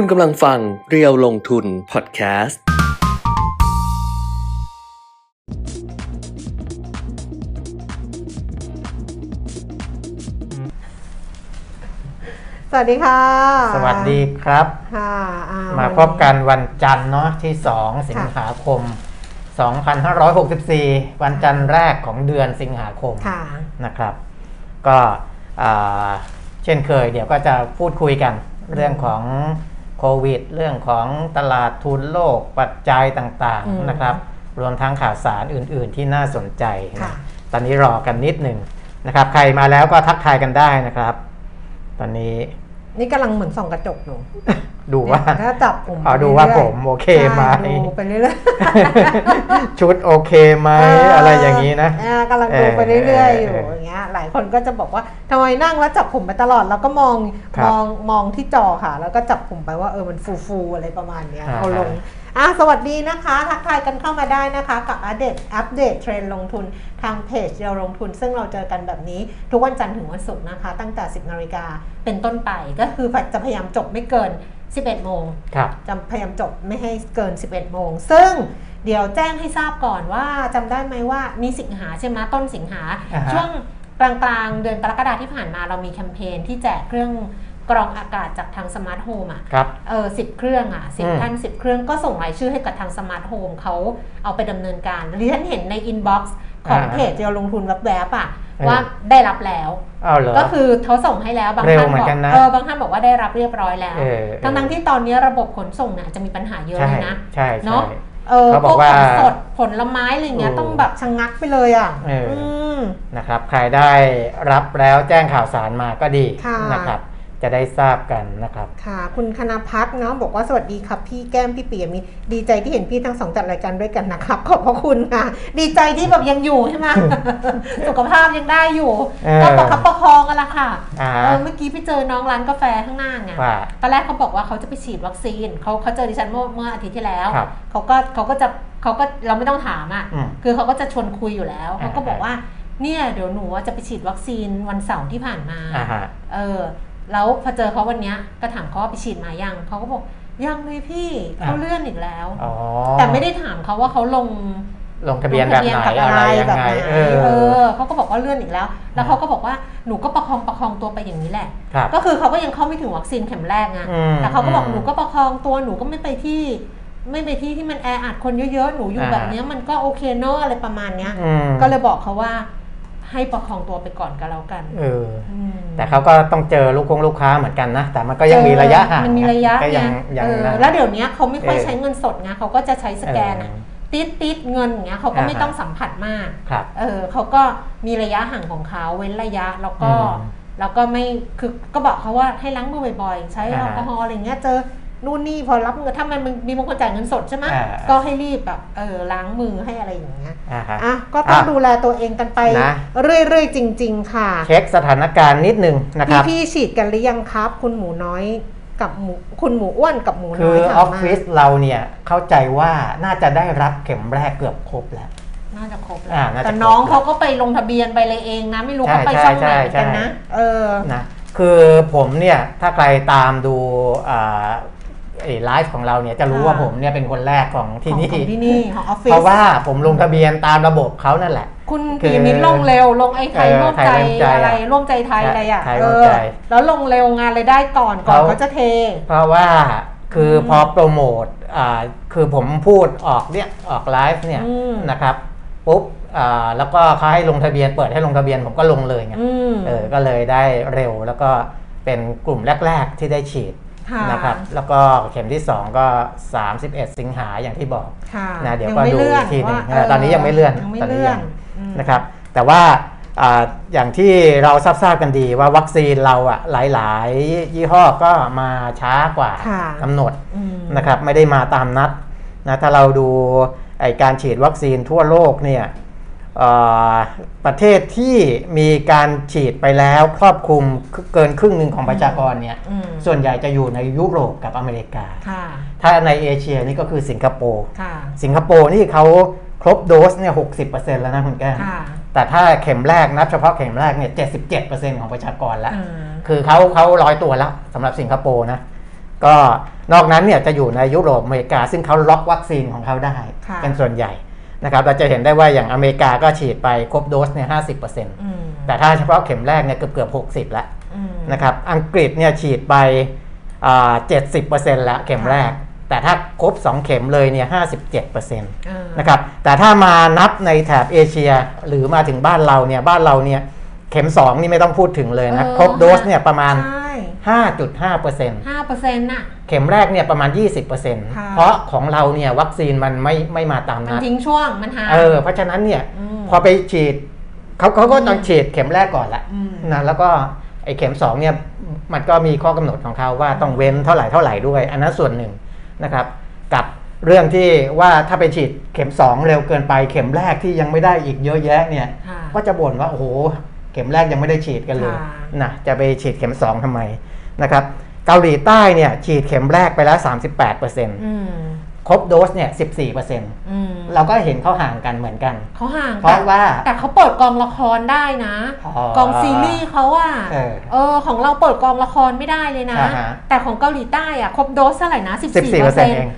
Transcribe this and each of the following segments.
คุณกำลังฟังเรียวลงทุนพอดแคสต์ สวัสดีค่ะ สวัสดีครับ ค่ะอ่มาพบกันวันจันทร์เนาะที่ 2 สิงหาคม 2564 วันจันทร์แรกของเดือนสิงหาคมค่ะนะครับ ก็อ่าเช่นเคยเดี๋ยวก็จะพูดคุยกันเรื่องของ โควิด เรื่องของตลาดทุนโลกปัจจัยต่างอืมๆนะครับ รวมทั้งข่าวสารอื่น ๆ ที่น่าสนใจค่ะนะตอนนี้รอกันนิดหนึ่งนะครับ ใครมาแล้วก็ทักทายกันได้นะครับ ตอนนี้นี่กำลังเหมือนส่องกระจกอยู่ ดูว่าเนี่ยถ้าจับผมอ๋อไปดูว่ารื่ยๆผมโอเคไหมใช่ดูไปเรื่อยชุดโอเคไหมๆอะไรอย่างนี้นะากำลังดูไปเรื่อยๆอยู่เอออย่างเงี้ยหลายคนก็จะบอกว่าทำไมนั่งแล้วจับผมไปตลอดแล้วก็มองครับมองมองที่จอค่ะ แล้วก็จับผมไปว่าเออมันฟูฟูๆอะไรประมาณเนี้ยอ่าเอาลงอะสวัสดีนะคะ ทักทายกันเข้ามาได้นะคะ กับอัปเดตอัปเดตเทรนด์ลงทุนทางเพจเราลงทุน ซึ่งเราเจอกันแบบนี้ ทุกวันจันทร์ถึงวันศุกร์นะคะ ตั้งแต่ 10นาฬิกาเป็นต้นไปก็คือจะพยายามจบไม่เกิน 11 โมงครับจะพยายามจบไม่ให้เกิน 11 โมง ซึ่งเดี๋ยวแจ้งให้ทราบก่อนว่าจำได้ไหมว่ามีสิงหาใช่ไหมต้นสิงหาอ่าฮะช่วงกลางๆ เดือนกรกฎาที่ผ่านมาเรามีแคมเปญที่แจกเครื่องกรองอากาศจากทาง Smart Home อะครับเออสิบเครื่องอะสิบอืมท่านสิบเครื่องก็ส่งรายชื่อให้กับทาง Smart Home เขาเอาไปดำเนินการดิฉันเห็นใน inbox ของอ่าเพจเดียวลงทุนแวบๆอะเออว่าได้รับแล้วอ้าวเหรอก็คือเขาส่งให้แล้วบางท่านบอกเร็วเหมือนกันนะเออบางท่านบอกว่าได้รับเรียบร้อยแล้วเออทั้งทั้งๆที่ตอนนี้ระบบขนส่งเนี่ยจะมีปัญหาเยอะใช่เลยนะใช่เนอะใช่เออเขาพบอวกกว่าของสดผลไม้อะไรเงี้ยเออต้องแบบชะงักไปเลยอะเอออืมนะครับ ใครได้รับแล้วแจ้งข่าวสารมาก็ดีค่ะนะครับ จะได้ทราบกันนะครับค่ะ คุณคณพัฒน์เนาะบอกว่าสวัสดีครับพี่แก้มพี่เปียมีดีใจที่เห็นพี่ทั้งสองจัดรายการด้วยกันนะครับขอบพระคุณค่ะ ดีใจที่แบบยังอยู่ใช่ไหมสุขภาพยังได้อยู่เออก็ประคับประคองกันละค่ะอ่าเออเมื่อกี้พี่เจอน้องร้านกาแฟข้างหน้าไงว่าตอนแรกเขาบอกว่าเขาจะไปฉีดวัคซีนเขาเขาเจอดิฉันเมื่อเมื่ออาทิตย์ที่แล้วครับเขาก็เขาก็จะเขาก็เราไม่ต้องถามอะอืมคือเขาก็จะชวนคุยอยู่แล้วอ่าเขาก็บอกว่าเนี่ยเดี๋ยวหนูว่าจะไปฉีดวัคซีนวันเสาร์ที่ผ่านมาอ่าฮะเออ แล้วพอเจอเขาวันเนี้ยก็ถามเขาว่าไปฉีดมายังเขาก็บอกยังเลยพี่เขาเลื่อนอีกแล้วอ๋อแต่ไม่ได้ถามเขาว่าเขาลงลงทะเบียนแบบไหนลงทะเบียนกับอะไรยังแบบไงไหนเอเอออเขาก็บอกว่าเลื่อนอีกแล้ว แล้วเขาก็บอกว่าหนูก็ประคองประคองตัวไปอย่างนี้แหละครับก็คือเขาก็ยังเข้าไม่ถึงวัคซีนเข็มแรกไงอืมแต่เขาก็บอกอืมหนูก็ประคองตัวหนูก็ไม่ไปที่ ไม่ไปที่ที่มันแออัดคนเยอะๆหนูอยู่อ่าแบบเนี้ยมันก็โอเคเนอะอะไรประมาณเนี้ยอืมก็เลยบอกเขาว่า ให้ประคองตัวไปก่อนก็แล้วกันเออมแต่เขาก็ต้องเจอลูกคงลูกค้าเหมือนกันนะ แต่มันก็ยังมีระยะห่างมันมีระยะก็ไงยังยังเออนะแล้วเดี๋ยวเนี้ยเขาไม่ค่อยเออใช้เงินสดไงเขาก็จะใช้สแกนอะเออติดติดเงินอย่างเงี้ยเขาก็ไม่อ่าฮะต้องสัมผัสมากครับเออเขาก็มีระยะห่างของเขาเว้นระยะแล้วก็อืมแล้วก็ไม่คือก็บอกเขาว่าให้ล้างมือบ่อยๆ ใช้อ่าแอฮะลกอฮอล์อะไรเงี้ยเจอ นู่นนี่พอรับเงินถ้ามันมีบางคนจ่ายเงินสดใช่ไหมอ่าก็ให้รีบแบบเออล้างมือให้อะไรอย่างเงี้ยอ่าฮะอะก็ต้องอะดูแลตัวเองกันไปนะเรื่อยๆจริง ๆ ค่ะ เช็คสถานการณ์นิดนึงนะครับพี่ๆฉีดกันหรือยังครับ คุณหมูน้อยกับหมูคุณหมูอ้วนกับหมูคืน้ออยอถาอมฟมาฟิศเราเนี่ยเข้าใจว่าน่าจะได้รับเข็มแรกเกือบครบแล้วน่าจะครบแล้วอ่าน่าจะแต่น้องครบแล้วเขาก็ไปลงทะเบียนไปเลยเองนะ ไม่รู้ใช่เขาไปช่องไหนใช่กันใช่นะ เออนะคือผมเนี่ยถ้าใครตามดูอ่า ไอ้ไลฟ์ของเราเนี่ยจะรู้ค่ะว่าผมเนี่ยเป็นคนแรกของที่ของนี่ของที่นี่ของออฟฟิศเพราะว่าผมลงทะเบียนตามระบบเขานั่นแหละ คุณคือปีมิตรลงเร็วลงไอ้ไทยเออร่วมใจไทยร่วมใจอะไรอะร่วมใจไทยอะไรอะไทยเอร่วมอใจแล้วลงเร็วงานเลยได้ก่อนก่อนเขาเขาจะเท เพราะว่าคืออมพอโปรโมทอ่าคือผมพูดออกเนี่ยออกไลฟ์เนี่ยอืมนะครับปุ๊บอ่าแล้วก็เขาให้ลงทะเบียนเปิดให้ลงทะเบียนผมก็ลงเลยไงอืมเออก็เลยได้เร็วแล้วก็เป็นกลุ่มแรก ๆ ที่ได้ฉีดค่ะ นะครับแล้วก็เข็มที่ 2 ก็ 31 สิงหาอย่างที่บอกค่ะนะเดี๋ยวงก็ไม่ดูเลื่อีกทีหนึ่งว่าเออตอนนี้ยังไม่เลื่อนยังไม่ตอนนี้เลื่อยันงอืมนะครับแต่ว่าอ่าอย่างที่เราทราบๆกันดีว่าวัคซีนเราอะหลาย ๆ ยี่ห้อก็มาช้ากว่าค่ะกำหนดอืมนะครับไม่ได้มาตามนัดนะถ้าเราดูไอการฉีดวัคซีนทั่วโลกเนี่ยเอ่อ ประเทศที่มีการฉีดไปแล้วครอบคลุมเกินครึ่งหนึ่งของประชากรเนี่ยอืมส่วนใหญ่จะอยู่ในยุโรปกับอเมริกาค่ะถ้าในเอเชียนี่ก็คือสิงคโปร์ค่ะสิงคโปร์นี่เขาครบโดสเนี่ยหกแล้วนะคุณแก้มค่ะแต่ถ้าเข็มแรกนับเฉพาะเข็มแรกเนี่ยเจ็ของประชากรแล้วอืมคือเขาเขาร้อยตัวแล้วสำหรับสิงคโปร์นะ ก็นอกนั้นเนี่ยจะอยู่ในยุโรปอเมริกา ซึ่งเขาล็อกวัคซีนของเขาได้ค่ะเป็นส่วนใหญ่ นะครับเราจะเห็นได้ว่าอย่างอเมริกาก็ฉีดไปครบโดสเนี่ยห้าสิบเปอร์เซ็นต์อืมแต่ถ้าเฉพาะเข็มแรกเนี่ยเกือบเกือบหกสิบแล้วอืมนะครับอังกฤษเนี่ยฉีดไปเจ็ดสิบเปอร์เซ็นต์แล้วเข็มแรก แต่ถ้าครบ 2 เข็มเลยเนี่ยห้าสิบเจ็ดเปอร์เซ็นต์อ่านะครับแต่ถ้ามานับในแถบเอเชียหรือมาถึงบ้านเราเนี่ยบ้านเราเนี่ยเข็ม 2 นี่ไม่ต้องพูดถึงเลยนะเออครบโดสเนี่ยประมาณใช่ 5.5เปอร์เซ็นต์ห้าเปอร์เซ็นต์น่ะ เข็มแรกเนี่ยประมาณ 20เปอร์เซ็นต์ค่ะเพราะของเราเนี่ยวัคซีนมันไม่ไม่มาตามมันนัดทิ้งช่วงมันหาย เออเพราะฉะนั้นเนี่ยมพอไปฉีดเขาเขาก็ต้องฉีดเข็มแรกก่อนละอืม นะแล้วก็ไอ้เข็มสองเนี่ยมันก็มีข้อกำหนดของเขาว่าต้องเว้นเท่าไหร่เท่าไหร่ด้วย อันนั้นส่วนหนึ่งนะครับ กับเรื่องที่ว่าถ้าไปฉีดเข็ม2เร็วเกินไปเข็มแรกที่ยังไม่ได้อีกเยอะแยะเนี่ย ค่ะ ก็จะบ่นว่าโอ้โหเข็มแรกยังไม่ได้ฉีดกันเลยค่ะ นะจะไปฉีดเข็ม2ทำไม นะครับเกาหลีใต้เนี่ยฉีดเข็มแรกไปแล้ว 38%อืมครบโดสเนี่ย 14%อืมเราก็เห็นเขาห่างกันเหมือนกัน เขาห่างเพราะว่า แต่เขาเปิดกองละครได้นะอ๋อกองซีรีส์เขาอะเออเออของเราเปิดกองละครไม่ได้เลยนะอ่าฮะแต่ของเกาหลีใต้อะครบโดสเท่าไหร่นะ 14 14%เอง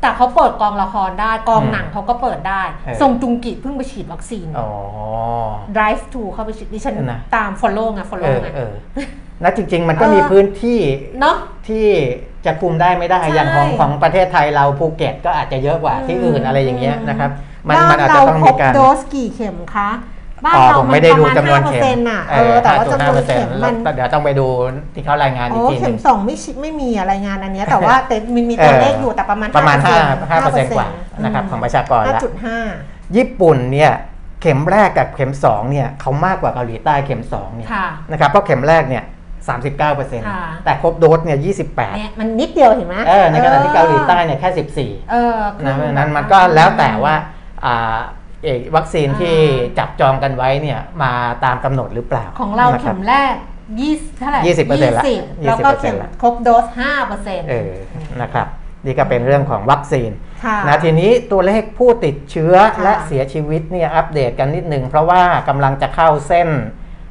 แต่เขาเปิดกองละครได้กองอืมหนังเขาก็เปิดได้เออทรงจุงกิเพิ่งไปฉีดวัคซีนอ๋อ drive to เข้าไปฉีดดิฉันนะตาม follow ไงเอ follow อไงเออ แล้วจริง ๆ มันก็เออมีพื้นที่เนาะที่จะคุมได้ไม่ได้ใช่อย่างของของประเทศไทยเราภูเก็ตก็อาจจะเยอะกว่าที่อื่นอะไรอย่างเงี้ยอืมนะครับมันบ้ามันนอาจเราจะต้องครมีบการโดสกี่เข็มคะบ้านอ๋อเราผมมัไม่นได้ประดูมาณจำนวน5%เข็มน่ะเออแต่ว่าจำนวนเข็มมัน5%เดี๋ยวต้องไปดูที่เขารายงานอีโอ้กทีหเข็นึมงสองไม่ชิไม่มีอะไรงานอันเนี้ยแต่ว่าแต่มีมีตัวเออเลขอยู่แต่ประมาณประมาณ5% 5 5%กว่านะครับของประชากรห้าละจุดห้าญี่ปุ่นเนี่ยเข็มแรกกับเข็ม2เนี่ยเขามากกว่าเกาหลีใต้เข็ม2เนี่ยค่ะนะครับเพราะเข็มแรกเนี่ย 39%ค่ะแต่ครบโดสเนี่ย28เนี่ยมันนิดเดียวเห็นไหมเออในขณะที่เกาหลีใต้เนี่ยแค่14เออนะเพราะฉะนั้นมันก็แล้วแต่ว่าอ่าเอกวัคซีนที่จับจองกันไว้เนี่ยมาตามกำหนดหรือเปล่า ของเรานะคเข็บมแรกยี่เท่าไหร่20%ละยี่สิบแล้วก็20%เข็มละครบโดสห้าเปอร์เซ็นต์เออนะครับนี่ก็เป็นเรื่องของวัคซีนค่ะนะทีนี้ตัวเลขผู้ติดเชื้อค่ะและเสียชีวิตเนี่ยอัปเดตกันนิดหนึ่งเพราะว่ากำลังจะเข้าเส้น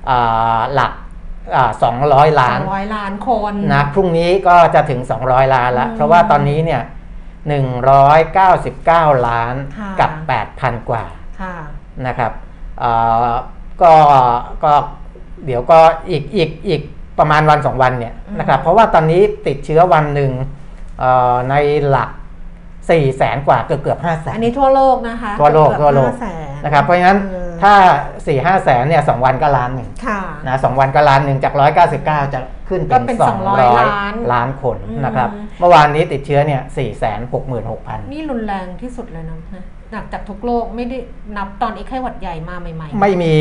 อ่าหลักอ่า 200 ล้านสองร้อยล้านคนนะพรุ่งนี้ก็จะถึง 200 ล้านแล้วอืมเพราะว่าตอนนี้เนี่ย 199 ล้านค่ะกับ 8,000 กว่าค่ะนะครับเอ่อก็ก็เดี๋ยวก็อีกอีกอีกประมาณวันสองวันเนี่ยอืมนะครับเพราะว่าตอนนี้ติดเชื้อวันหนึ่งเอ่อในหลัก4ี่แสนกว่าเกือบเกือบห้าแสอันนนี้ทั่วโลกนะคะทั่วโลกเอบทั่วโลกห้าแสนนะครับเพราะฉะนั้นเออ ถ้า4ี่ห้าแสนเนี่ยสองวันก็ล้านหนึ่งค่ะนะสองวันก็ล้านหนึ่งจาก 199 จะขึ้นก็เป็นเป็น200 200 ล้านล้านคนอืมนะครับ เมื่อวานนี้ติดเชื้อเนี่ย4 6 6 0 0 0นี่รุนแรงที่สุดเลยนะหนักจากทุกโลกไม่ได้นับตอนไอ้ไข้หวัดใหญ่มาใหม่ๆ ไม่มี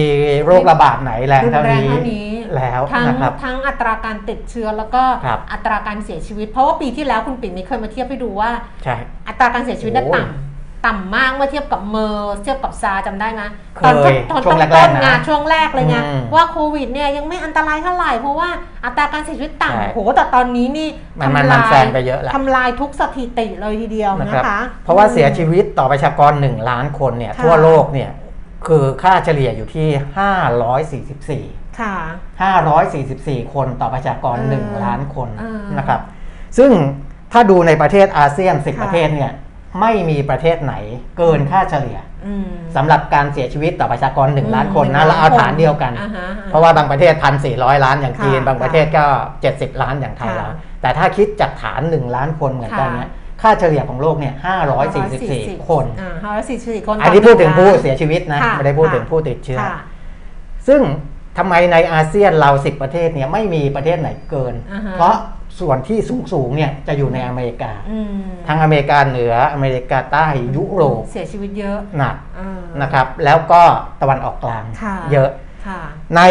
โรคระบาดไหนแรงรุนเท่าแรงนี้เท่านี้แล้วทั้งนะครับทั้งอัตราการติดเชื้อแล้วก็ครับอัตราการเสียชีวิต เพราะว่าปีที่แล้วคุณปิ่นมีเคยมาเทียบให้ดูว่าใช่อัตราการเสียชีวิตเนี่ยโอ้ต่ำ ต่ำมากเมื่อเทียบกับเมอร์สเทียบกับซาร์สจำได้ไหมเคยตอนต้นตอนช่วงแรกๆต้นนะงานช่วงแรกเลยไงอืมว่าโควิดเนี่ยยังไม่อันตรายเท่าไหร่ เพราะว่าอัตราการเสียชีวิตใช่ต่ำโหแต่ตอนนี้นี่มันมันมันทำลายแซงไปเยอะแล้วทำลายทุกสถิติเลยทีเดียวนะนะครับคะเพราะว่าเสียชีวิตต่อประชากร 1 ล้านคนเนี่ยค่ะทั่วโลกเนี่ยคือค่าเฉลี่ยอยู่ที่ 544 ค่ะ 544 คนต่อประชากรเออ1ล้านคนเออนะครับ ซึ่งถ้าดูในประเทศอาเซียน 10ค่ะประเทศเนี่ย ไม่มีประเทศไหนเกินค่าเฉลี่ยอืมสำหรับการเสียชีวิตต่อประชากร1ล้านคนอืนะมเราเอาล้านคนฐานเดียวกันอ่าฮะอ่าฮะเพราะว่าบางประเทศ1,400ล้านอย่างจีนค่ะบางประเทศก็ 70 ล้านอย่างไทยค่ะเราแต่ถ้าคิดจากฐาน 1 ล้านคนเหมือนกันเนี่ยค่าเฉลี่ยของโลกเนี่ย544 คนอ่าห้าร้อยสี่สิบสี่คนอันนี้พูดถึงผู้ต่อหนึ่เสียชีวิตนะค่ะไม่ได้พูดค่ะถึงผู้ติดเชื้อค่ะซึ่งทำไมในอาเซียนเรา10ประเทศเนี่ยไม่มีประเทศไหนเกินอ่าฮะเพราะ ส่วนที่สูงสูงๆเนี่ยจะอยู่ในอเมริกาอืมทั้งอเมริกาเหนืออเมริกาใต้ยุโรปเสียชีวิตเยอะหนักอ่านะครับ แล้วก็ตะวันออกกลางค่ะเยอะค่ะใน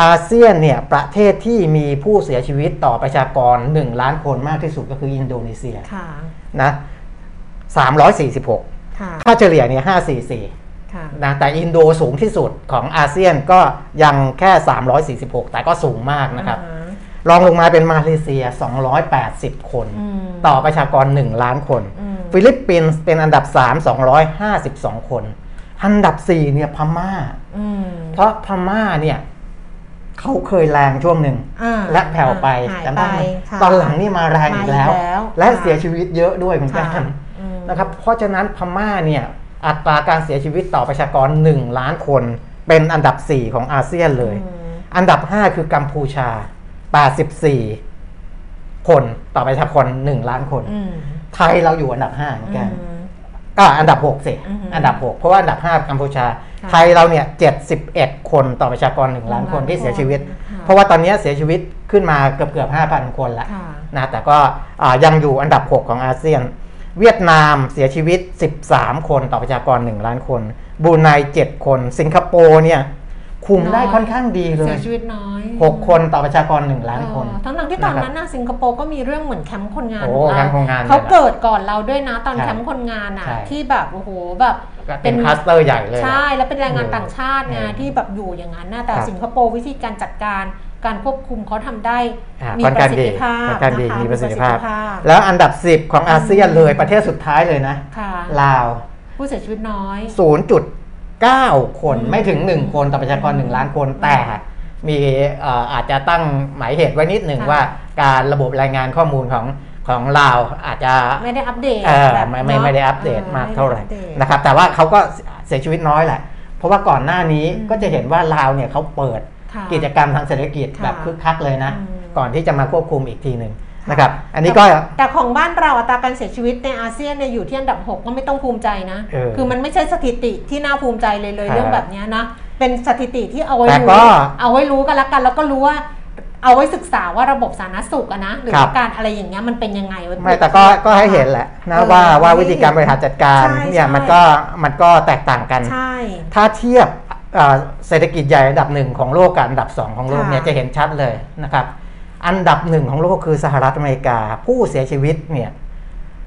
อาเซียนเนี่ยประเทศที่มีผู้เสียชีวิตต่อประชากร 1 ล้านคนมากที่สุดก็คืออินโดนีเซียค่ะนะ346ค่ะค่าเฉลี่ยเนี่ย544ค่ะนะแต่อินโดสูงที่สุดของอาเซียนก็ยังแค่ 346 แต่ก็สูงมากนะครับอ่าฮ รองลงมาเป็นมาเลเซีย 280 คนอืมต่อประชากร 1 ล้านคนอืมฟิลิปปินส์เป็นอันดับ 3 252 คน อันดับ 4 เนี่ยพม่าอืมเพราะพม่าเนี่ยเขาเคยแรงช่วงหนึ่งอ่าและแผ่วไปหายจำไปได้ไหมค่ะตอนหลังนี่มาแรงอีกแล้วมาอีกแล้วและค่ะเสียชีวิตเยอะด้วยคุณแก้ค่ะมอืมนะครับเพราะฉะนั้นพม่าเนี่ยอัตราการเสียชีวิตต่อประชากร 1 ล้านคน เป็นอันดับ 4 ของอาเซียนเลยอืมอันดับ 5 คือกัมพูชา 84 คนต่อประชากร1ล้านคนอืมไทยเราอยู่อันดับ5เหมือนกันอืมก็อันดับ6สิอือฮึอันดับ6เพราะว่าอันดับ5กัมพูชาค่ะไทยเราเนี่ย71คนต่อประชากร1ล้านคนที่เสียชีวิตค่ะเพราะว่าตอนนี้เสียชีวิตขึ้นมาเกือบเกือบ5,000คนแล้วค่ะนะแต่ก็อ่ายังอยู่อันดับ6ของอาเซียน เวียดนามเสียชีวิต13คนต่อประชากร1ล้านคนบรูไน7คน สิงคโปร์เนี่ย คุมได้น้อยค่อนข้างดีเลเสียยชีวิตน้อย 6 คนต่อประชากร 1 ล้านคนเออทั้งๆที่ตอนนั้นน่ะสิงคโปร์ก็มีเรื่องเหมือนแคมป์คนงานโอ้ของแคเราแคมป์คนงานเขาเนี่ยนะเกิดก่อนเราด้วยนะตอนใช่แคมป์คนงานอะใช่ที่แบบโอ้โหแบบก็เป็นคลัสเตอร์ใหญ่เลยใช่แล้วเป็นแรงงานเออต่างชาติไงเออที่แบบอยู่อย่างนั้นนะแต่ครับสิงคโปร์วิธีการจัดการการควบคุมเขาทำได้อ่ามีค่อนข้างดีประสิทธิภาพค่อนข้างดีนะคะมีประสิทธิภาพมีแล้วอันดับ 10 ของอาเซียนเลยประเทศสุดท้ายเลยนะค่ะลาวผู้เสียชีวิตน้อย 0.9คนอืมไม่ถึง 1 คนต่อประชากร 1 ล้านคนแต่มีเอ่ออาจจะตั้งหมายเหตุไว้นิดหนึ่งค่ะว่าการระบบรายงานข้อมูลของของลาวอาจจะไม่ได้อัปเดตเออแบบไม่ไม่เนาะไม่ได้อัปเดตออมากเท่าไหร่ม่ด้อัปดตนะครับแต่ว่าเขาก็เสียชีวิตน้อยแหละ เพราะว่าก่อนหน้านี้อืมก็จะเห็นว่าลาวเนี่ยเขาเปิดค่ะกิจกรรมทางเศรษฐกิจค่ะแบบคึกคักเลยนะอืมก่อนที่จะมาควบคุมอีกทีหนึ่งค่ะ นะครับ อันนี้ก็แต่แต่ของบ้านเราอัตราการเสียชีวิตในอาเซียนเนี่ยอยู่ที่อันดับ 6 ก็ไม่ต้องภูมิใจนะเออคือมันไม่ใช่สถิติที่น่าภูมิใจเลยเลยครับเรื่องแบบเนี้ยนะ เป็นสถิติที่เอาไว้แต่ก็รู้เอาไว้รู้กันละกันแล้วก็รู้ว่าเอาไว้ศึกษาว่าระบบสาธารณสุขอะนะหรือครับว่าการอะไรอย่างเงี้ยมันเป็นยังไงว้ไม่แต่ก็ก็ให้เห็นแหละนะเออว่าว่าให้วิธีการบริหารจัดการใช่เนี่ยใช่มันก็มันก็แตกต่างกันใช่ถ้าเทียบเอ่อเศรษฐกิจใหญ่อันดับหนึ่งของโลกกับอันดับสองของโลกค่ะเนี่ยจะเห็นชัดเลยนะครับ อันดับหนึ่งของโลกคือสหรัฐอเมริกา ผู้เสียชีวิตเนี่ย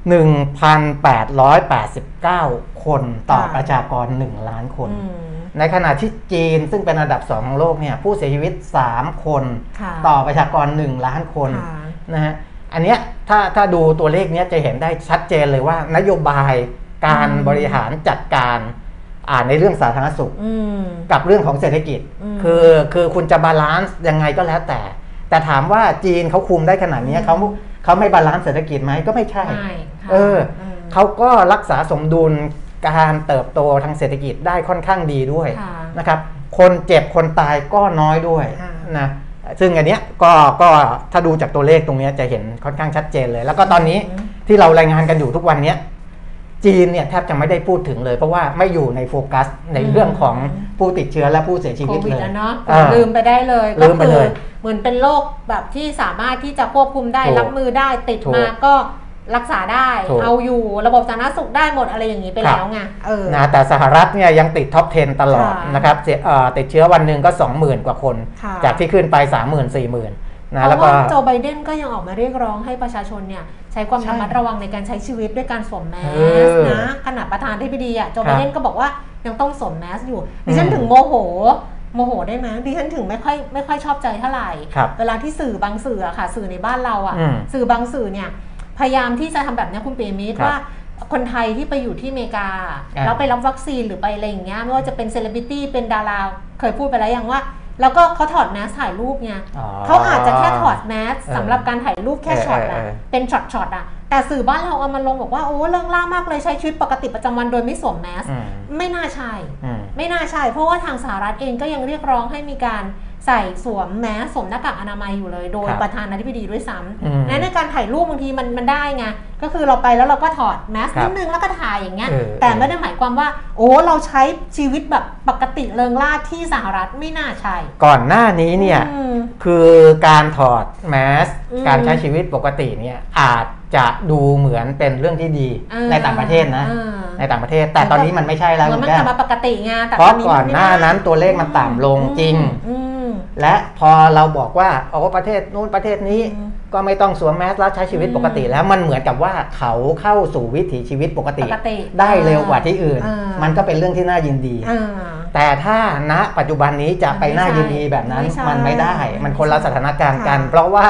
1,889 คนต่อประชากร 1 ล้านคนอืมในขณะที่จีนซึ่งเป็นอันดับสองของโลกเนี่ยผู้เสียชีวิต 3 คนค่ะต่อประชากร 1 ล้านคนค่ะนะฮะอันเนี้ยถ้าถ้าดูตัวเลขเนี้ยจะเห็นได้ชัดเจนเลยว่านโยบายการอืมบริหารจัดการอ่าในเรื่องสาธารณสุขอืมกับเรื่องของเศรษฐกิจอืมคือคือคุณจะ balance ยังไงก็แล้วแต่ แต่ถามว่าจีนเขาคุมได้ขนาดเนี้ยอืมเขาเขาไม่ balance เศรษฐกิจไหมก็ไม่ใช่ใช่ค่ะเออมเขาก็รักษาสมดุลการเติบโตทางเศรษฐกิจได้ค่อนข้างดีด้วยค่ะนะครับ คนเจ็บคนตายก็น้อยด้วยค่ะนะซึ่งอันเนี้ยก็ก็ถ้าดูจากตัวเลขตรงเนี้ยจะเห็นค่อนข้างชัดเจนเลย แล้วก็ตอนนี้อืมที่เรารายงานกันอยู่ทุกวันเนี้ย จีนเนี่ยแทบจะไม่ได้พูดถึงเลย เพราะว่าไม่อยู่ในโฟกัสในเรื่องของผู้ติดเชื้อและผู้เสียชีโควิตวิดเลยแล้วเนาะเออลืมไปได้เลยลืมไปเลยก็คือเหมือนเป็นโรคแบบที่สามารถที่จะควบคุมได้ถูกรับมือได้ติดถูกมาก็รักษาได้ถูกเอาอยู่ระบบสาธารณสุขได้หมดอะไรอย่างนี้ไปครับแล้วไงเออนะแต่สหรัฐเนี่ยยังติดท็อป 10 ตลอดค่ะนะครับเสียเอ่อติดเชื้อวันหนึ่งก็ 20,000 กว่าคนค่ะจากที่ขึ้นไป 30,000 40,000 นะเพแล้วราะก็ว่าโจไบเดนก็ยังออกมาเรียกร้องให้ประชาชนเนี่ยใช้ความใช่ระมัดระวังในการใช้ชีวิตด้วยการสวมแมเอสอนะขณะประธานที่ปดีอะโจครับไบเดนก็บอกว่ายังต้องสวมแมสอยู่ดิฉันอืมถึงโมโหโมโหได้ไหมดิฉันถึงไม่ค่อยไม่ค่อยชอบใจเท่าไหร่ครับเวลาที่สื่อบางสื่ออะค่ะ สื่อในบ้านเราอะอืมสื่อบางสื่อเนี่ยพยายามที่จะทำแบบเนี้ยคุณเปรมิตรครับว่าคนไทยที่ไปอยู่ที่อเมริกาอ่าแล้วไปรับวัคซีนหรือไปอะไรอย่างเงี้ยไม่ว่าจะเป็นเซเลบริตี้เป็นดาราเคยพูดไปแล้วยังว่า แล้วก็เขาถอดแมสถ่ายรูปไงอ๋อเขาอาจจะแค่ถอดแมสเออสำหรับการถ่ายรูปแค่เออช็อตเออะอเออเป็นช็อตช็อตอะแต่สื่อบ้านเราเอามาลงบอกว่าโอ้เรื่องล่ามากเลยใช้ชีวิตปกติประจำวันโดยไม่สวมแมสอืมไม่น่าใช่อืมไม่น่าใช่ เพราะว่าทางสหรัฐเองก็ยังเรียกร้องให้มีการ ใส่สวมแมสสวมหน้ากากอนามัยอยู่เลย โดยครับประธานาธิบดีด้วยซ้อืมำนั้นในการถ่ายรูปบางทีมันมันได้ไงก็คือเราไปแล้วเราก็ถอดแมสครับนิดนึงแล้วก็ถ่ายอย่างเงี้ยเออแต่ไม่ได้หมายความว่า โอ้เราใช้ชีวิตแบบปกติเริงร่าที่สหรัฐไม่น่าใช่ก่อนหน้านี้เนี่ย อืม คือการถอดแมสอืมการใช้ชีวิตปกติเนี่ยอาจจะดูเหมือนเป็นเรื่องที่ดีอ่าในต่างประเทศนะ อ่า ในต่างประเทศ แต่ตอนนี้มันไม่ใช่แล้วเหมือคุนณมันแก้กลับวมาปกติไงแต่เพราะตก่อนมัไม่หน้าได้นั้นตัวเลขมันต่ำลงจริง อืม และพอเราบอกว่าโอ้ประเทศนู้นประเทศนี้อืมก็ไม่ต้องสวมแมสแล้วใช้ชีวิตปกติอืมแล้วมันเหมือนกับว่าเขาเข้าสู่วิถีชีวิตปกติปกติได้เร็วกว่าที่อื่นอ่ามัมันก็เป็นเรื่องที่น่ายินดีอ่าแต่ถ้าณปัจจุบันนี้จะไปน่ายินดีแบบนั้นไม่ใช่มันไม่ได้ มันคนละสถานการณ์กันค่ะเพราะว่า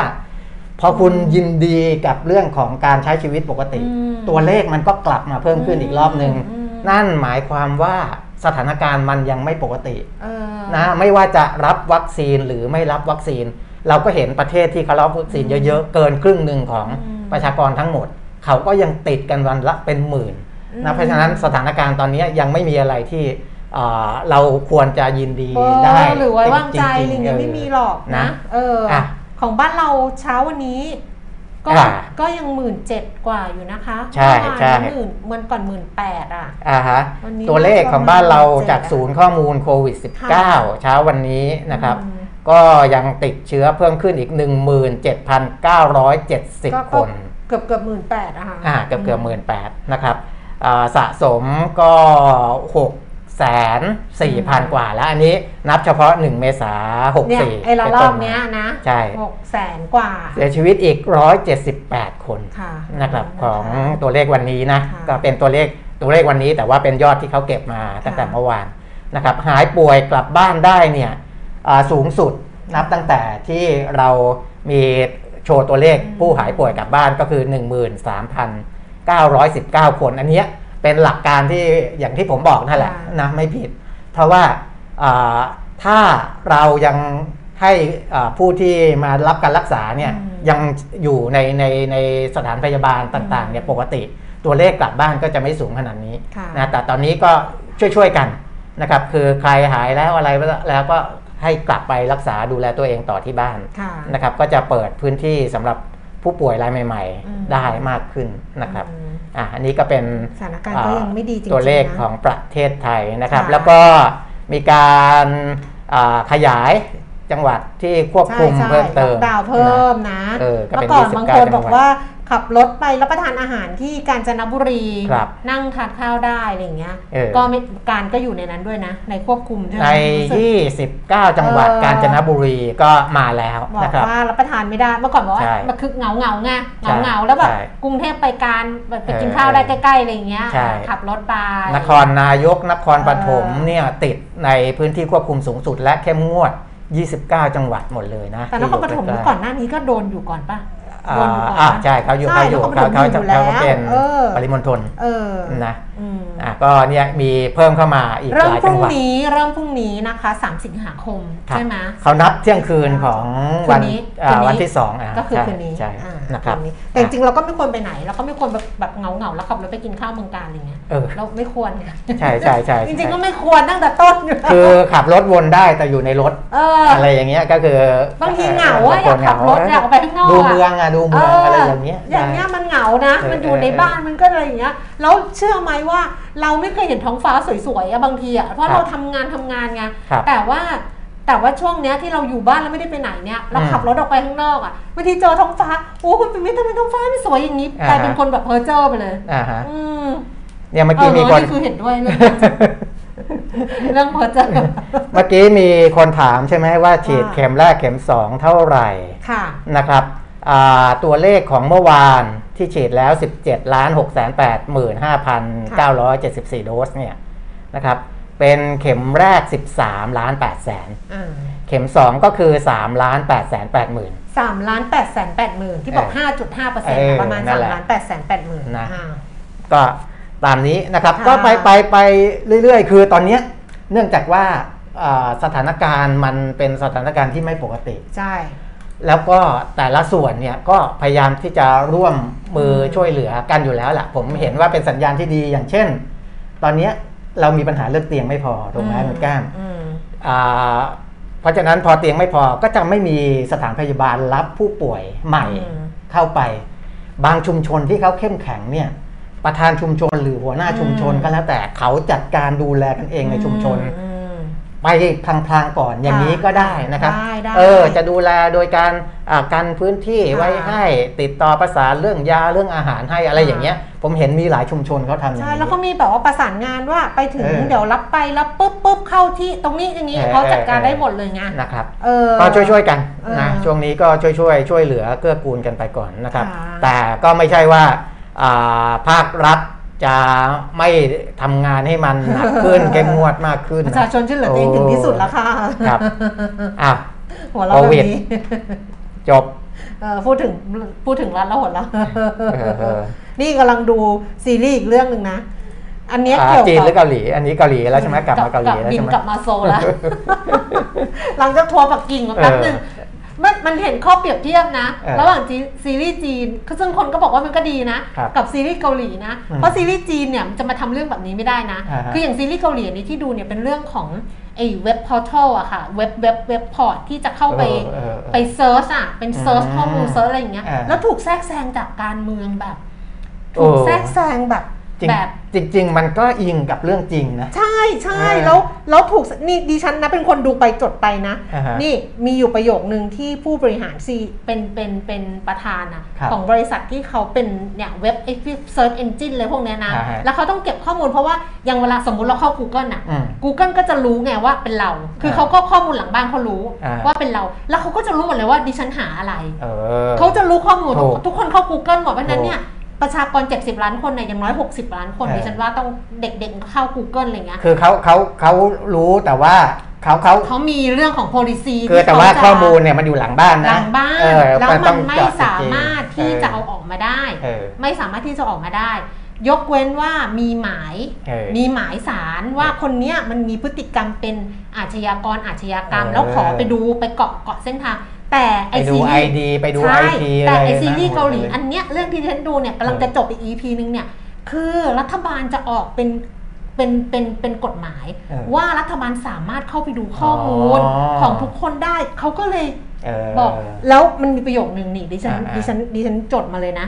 พอคุณยินดีกับเรื่องของการใช้ชีวิตปกติอืมตัวเลขมันก็กลับมาเพิ่มขึ้นอีกรอบหนึ่งอืมนั่นหมายความว่า สถานการณ์มันยังไม่ปกติเออนะไม่ว่าจะรับวัคซีนหรือไม่รับวัคซีน เราก็เห็นประเทศที่เขารับวัคซีนเยอะๆ เกินครึ่งหนึ่งของอืมประชากรทั้งหมด เขาก็ยังติดกันวันละเป็นหมื่นอืมนะเพราะฉะนั้นสถานการณ์ตอนนี้ยังไม่มีอะไรที่เอ่อเราควรจะยินดีเออได้หรือไว้วางใจจอะไรริเงี้ยๆไม่มีหรอกนะ เอออะของบ้านเราเช้าวันนี้ ก็อ่าก็ยังหมื่นเจ็ดกว่าอยู่นะคะใช่เมื่อวานใช่ หมื่นเมื่อก่อนหมื่นแปดอะ อ่าฮะวันนี้ตัวเลขของบ้านเราน่าจะประมาณจากเจ็ดศูนย์ข้อมูลโควิดค่ะ -19 เช้าวันนี้นะครับ อืม ก็ยังติดเชื้อเพิ่มขึ้นอีก17,970ก็คนเกือบเกือบหมื่นแปดอะค่ะ อ่าเกือบเกือบหมื่นแปดนะครับอ่าสะสมก็หก แสนสี่พันกว่าแล้วอันนี้นับเฉพาะ 1 เมษาหกเนี่ยสี่ไอ้ละรอบเนี้ยนะใช่หกแสนกว่า เสียชีวิตอีก 178 คนค่ะนะครับนะคะของตัวเลขวันนี้นะค่ะก็เป็นตัวเลขตัวเลขวันนี้ แต่ว่าเป็นยอดที่เขาเก็บมาตั้งแต่ค่ะเมื่อวานนะครับหายป่วยกลับบ้านได้เนี่ยอ่าสูงสุดนับตั้งแต่ที่เรามีโชว์ตัวเลขผู้หายป่วยกลับบ้านก็คือ 13,919 คนอันเนี้ย เป็นหลักการที่อย่างที่ผมบอกนั่นแหละค่ะนะไม่ผิด เพราะว่าอ่าถ้าเรายังให้อ่าผู้ที่มารับการรักษาเนี่ยอืมยังอยู่ในในในสถานพยาบาลต่างๆเนี่ยปกติตัวเลขกลับบ้านก็จะไม่สูงขนาดนี้ค่ะนะแต่ตอนนี้ก็ช่วยๆกันนะครับคือใครหายแล้วอะไรแล้วก็ให้กลับไปรักษาดูแลตัวเองต่อที่บ้านค่ะนะครับก็จะเปิดพื้นที่สำหรับผู้ป่วยรายใหม่อืมๆได้มากขึ้นนะครับ อืมอะอันนี้ก็เป็นสถานการณ์ก็ยังไม่ดีจริงๆตัวเลขนะของประเทศไทยนะครับค่ะแล้วก็มีการอ่าขยายจังหวัดที่ควบคุมใช่เพิ่มเติมล็อกดาวน์เพิ่มนะเออก็เมื่เป็นอก่อน29บางคนจังหวัดบอกว่า ขับรถไปรับประทานอาหารที่กาญจนบุรีครับนั่งทานข้าวได้อะไรอย่างเงี้ย เออ ก็ไม่การก็อยู่ในนั้นด้วยนะ ในควบคุมใช่ไหมใน รู้สึก 29 จังหวัดเออ กาญจนบุรีก็มาแล้วบอกนะครับ ว่ารับประทานไม่ได้เมื่อก่อนบอกว่าใช่มันคือเหงาเงาๆไงใช่เหงาเงาๆแล้วแบบใช่กรุงเทพไปการแบบไปกินเออข้าวได้ใกล้ๆอะไรอย่างเงี้ยใช่ ขับรถไป นครนายกนครปฐมเออเนี่ยติดในพื้นที่ควบคุมสูงสุดและเข้มงวด 29 จังหวัดหมดเลยนะแต่นครปฐมที่เมื่ยู่อก่อนหน้านี้ก็โดนอยู่ก่อนป่ะ อ่าโดนอยู่ก่อนอ่านะใช่เขาอยู่ใช่เขาอยู่นครปฐเขามเขาอยู่เขาก็เป็นแล้วเออปริมณฑลเออนะอืมอะก็เนี่ยมีเพิ่มเข้ามาอีกเริ่หมลายพจัรุ่งงหวัดนี้เริ่มพรุ่งนี้นะคะ 3 สิงหาคมครับใช่ไหมเขานับเที่ยงคืนของวันคืนนี้อ่าคืนนี้วันที่สองอะก็คือใช่คืนนี้ใช่อ่านะครับคืนนี้แต่จริงๆเราก็ไม่ควรไปไหน เราก็ไม่ควรแบบแบบเงาเงาๆแล้วขับรถไปกินข้าวเมืองการอะไรเงี้ยเออเราไม่ควรไงใช่ใช่ใช่จริงๆก็ไม่ควรตั้งแต่ต้นอยู่แล้วคือขับรถวนได้แต่อยู่ในรถเอออะไรอย่างเงี้ยก็คือบางทีเหงาอะอยากขับรถอยากออกไปข้างนอกดูอะเมืองอะดูเมืองอะไรอย่างเงี้ยอย่างเงี้ยมันเหงานะเออมันอยู่ในเออบ้านมันก็อะไรอย่างเงี้ยแล้วเชื่อไหมว่าเราไม่เคยเห็นท้องฟ้าสวยๆอะบางทีอะเพราะครับเราทำงานทำงานไงครับแต่ว่าแต่ว่าช่วงเนี้ยที่เราอยู่บ้านแล้วไม่ได้ไปไหนเนี่ยเราอืมขับรถออกไปข้างนอกอะบางทีเจอท้องฟ้าโอ้คุณเป็นมิตรทำไมท้องฟ้าไม่สวยอย่างนี้อ่ากลายเป็นคนแบบเพ้อเจ้อไปเลยอ่าฮะอืมเนี่ยเมื่อกี้มีคนเออคือเห็นด้วยเรื่องเรื่องเพ้อเจ้อเมื่อกี้มีคนถามใช่ไหมว่าฉีดว่าเข็มแรกเข็มสองเท่าไหร่ค่ะนะครับอ่าตัวเลขของเมื่อวาน ที่ฉีดแล้ว 17ล้าน6 8 5 974 โดสเนี่ยนะครับเป็นเข็มแรก 13 ล้าน8แสนอ่าเข็ม 2 ก็คือ3ล้าน8แสน8หมื่นสามล้านแปดแสนแปดหมื่นที่บอกเออห้าจุดห้าเปอร์เซ็นเอต์อประมาณนั่สานมแหละล้านแปดแสนแปดหมื่นนะอ่าก็ตามนี้นะครับค่ะก็ไปไปไปเรื่อยๆ คือตอนเนี้ยเนื่องจากว่าอ่าสถานการณ์มันเป็นสถานการณ์ที่ไม่ปกติ ใช่ แล้วก็แต่ละส่วนเนี่ยก็พยายามที่จะร่วมมืออมช่วยเหลือกันอยู่แล้วแหละผมเห็นว่าเป็นสัญญาณที่ดีอย่างเช่น ตอนเนี้ยเรามีปัญหาเรื่องเตียงไม่พอถูกไหมคุณแก้มอืมอ่าเพราะฉะนั้นพอเตียงไม่พอก็จะไม่มีสถานพยาบาลรับผู้ป่วยใหม่อืมเข้าไป บางชุมชนที่เขาเข้มแข็งเนี่ยประธานชุมชนหรือหัวหน้าชุมชนอืมก็แล้วแต่เขาจัดการดูแลกันเองในชุมชนอืม ไปพลางๆก่อนอย่างนี้ก็ได้นะครับได้ได้เออจะดูแลโดยการอ่ากันพื้นที่ค่ะไว้ให้ติดต่อประสานเรื่องยาเรื่องอาหารให้อะไรอย่างเงี้ย ผมเห็นมีหลายชุมชนเขาทำอย่างใช่นี้แล้วก็มีแบบว่าประสานงานว่าไปถึงเออเดี๋ยวรับไปแล้วปุ๊บปุ๊บเข้าที่ตรงนี้อย่างนี้เออเขาจัดการเออได้หมดเลยไงนะครับเออก็ช่วยๆกันเออนะช่วงนี้ก็ช่วยๆช่วยเหลือเกื้อกูลกันไปก่อนนะครับค่ะแต่ก็ไม่ใช่ว่าอ่าภาครัฐ จะไม่ทำงานให้มันหนักขึ้นเข้มงวดมากขึ้นประชาชนช่วยเหลือตัวเองถึงที่สุดแล้วค่ะครับอะหัวเราะแบบโควิดนี้จบเออพูดถึงพูดถึงรัฐแล้วหัวเราะเออเออนี่กำลังดูซีรีส์อีกเรื่องหนึ่งนะ อันเนี้ยอ่าเกี่ยวจีนหรือกับเกาหลี อันนี้เกาหลีแล้วใช่ไหมกลับมาเกาหลีแล้วบิใช่นไหมกลับมาโซลแล้วหลังจากทัวร์ปักกิ่งมาแป๊บเออหนึง มันมันเห็นข้อเปรียบเทียบนะ เออระหว่างจีนซีรีส์จีนซึ่งคนก็บอกว่ามันก็ดีนะ ครับกับซีรีส์เกาหลีนะ อืมเพราะซีรีส์จีนเนี่ยมันจะมาทำเรื่องแบบนี้ไม่ได้นะ อ่าฮะคืออย่างซีรีส์เกาหลีอันนี้ที่ดูเนี่ยเป็นเรื่องของไอ้ web portal อะค่ะเว็บเว็บ web port ที่จะเข้าไปเออเออเออไป search อะเป็น search อืมข้อมูล search อะไรอย่างเงี้ยอ่าแล้วถูกแทรกแซงจากการเมืองแบบโอ้ถูกแทรกแซงแบบ จริงแบบจริง ๆ มันก็อิงกับเรื่องจริงนะ ใช่ใช่อ่าแล้วแล้วถูกนี่ดิฉันนะเป็นคนดูไปจดไปนะ อ่าฮะนี่มีอยู่ประโยคนึงที่ผู้บริหารซีเป็นเป็นเป็นประธานนะครับของบริษัทที่เขาเป็นเนี่ยเว็บไอ search engine เลยพวกเนี้ยนะ อ่าฮะแล้วเขาต้องเก็บข้อมูลเพราะว่าอย่างเวลาสมมุติเราเข้า Google อะ อืม Google ก็จะรู้ไงว่าเป็นเรา คืออ่าเขาก็ข้อมูลหลังบ้านเขารู้อ่า ว่าเป็นเรา แล้วเขาก็จะรู้หมดเลยว่าดิฉันหาอะไร เออ เขาจะรู้ข้อมูลถูกทุกคนเข้า Google หมดเพราะฉะนั้นถูกเนี่ย ประชากร 70 ล้านคนเนี่ยอย่างน้อย 60 ล้านคนเออดิฉันว่าต้องเด็กๆเข้า Google อะไรเงี้ยคือเขาเขาเขารู้แต่ว่าเขาเขาเขามีเรื่องของ policy คือแต่ว่าที่เขจะข้อมูลเนี่ยมันอยู่หลังบ้านหนะลังบ้านเออแล้วต้มัอนงไม่เจาะสามารถที่จะเอาเออกมาได้เออไม่สามารถที่จะออกมาได้ ยกเว้นว่ามีหมายเออมีหมายสารว่าคนเนี้ยมันมีพฤติกรรมเป็นอาชญากรอาชญากรรมเออแล้วขอไปดูไปเกาะเกาะเส้นทาง แต่ไอไปดูซีไอรีส์ดีไปดูใช่ไอทีแต่อะไรไอซีรีส์นะเกาหลีมดยอันเนี้ยเรื่องที่ฉันดูเนี่ยกำลังเออจะจบอีก EP นึงเนี่ยคือรัฐบาลจะออกเป็นเป็นเป็นเป็นกฎหมายเออว่ารัฐบาลสามารถเข้าไปดูข้อมูลอ๋อของทุกคนได้เขาก็เลยเออบอกแล้วมันมีประโยคนึงนี่ดิฉันอ่าๆดิฉันดิฉันจดมาเลยนะ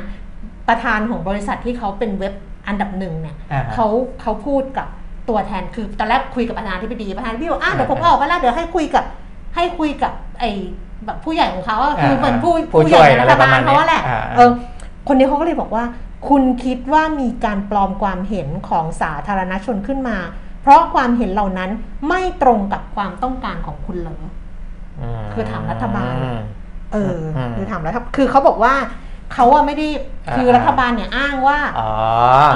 ประธานของบริษัทที่เขาเป็นเว็บอันดับหนึ่งเนี่ยอ่าฮะเขาเขาพูดกับตัวแทนคือตอนแรกคุยกับประธานที่ปดีประธานที่บอกอะอ่าเดี๋ยวผมออกไปแล้วเดี๋ยวให้คุยกับให้คุยกับไอ้ แบบผู้ใหญ่ของเขาอะคืออ่าเหมือนผู้ผู้ผู้ช่ใหวยญ่ในรัฐบาลอะไรประมาณเขาว่าแหละนี้อ่าเออคนนี้เขาก็เลยบอกว่า คุณคิดว่ามีการปลอมความเห็นของสาธารณชนขึ้นมา เพราะความเห็นเหล่านั้นไม่ตรงกับความต้องการของคุณเหรอมคือถามรัฐบาล เอออมคือถามแล้วคือเขาบอกว่าเขาอะไม่ได้อ่าคือรัฐบาลเนี่ยอ้างว่าอ๋อ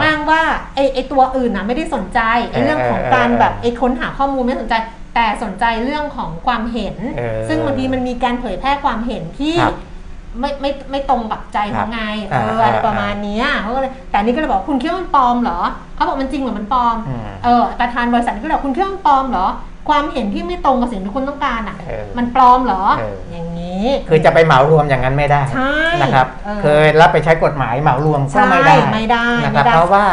อ้างว่าไอไอตัวอื่นนะไม่ได้สนใจไอเรื่องของการเออแบบไอค้นหาข้อมูลไม่สนใจ แต่สนใจเรื่องของความเห็นเออซึ่งบางทีมันมีการเผยแพร่ความเห็นที่ครับไม่ไม่ไม่ตรงกับใจเขาไงเออ่าออะไรอ่าประมาณเนี้ยเขาก็เลยแต่อันนี่ก็เลยบอกคุณคิดว่ามันปลอมเหรอเขาบอกมันจริงหรือมันปลอมอืมเออประธานบริษัทก็เลยบอกคุณคิดว่ามันปลอมเหรอ ความเห็นที่ไม่ตรงกับสิ่งที่คุณต้องการอะเออมันปลอมเหรอเออออย่างนี้ คือจะไปเหมารวมอย่างนั้นไม่ได้ใช่นะครับเออเคยรับไปใช้กฎหมายเหมารวมก็ไม่ได้ใช่ไม่ได้นะครับไม่ได้เพราะว่า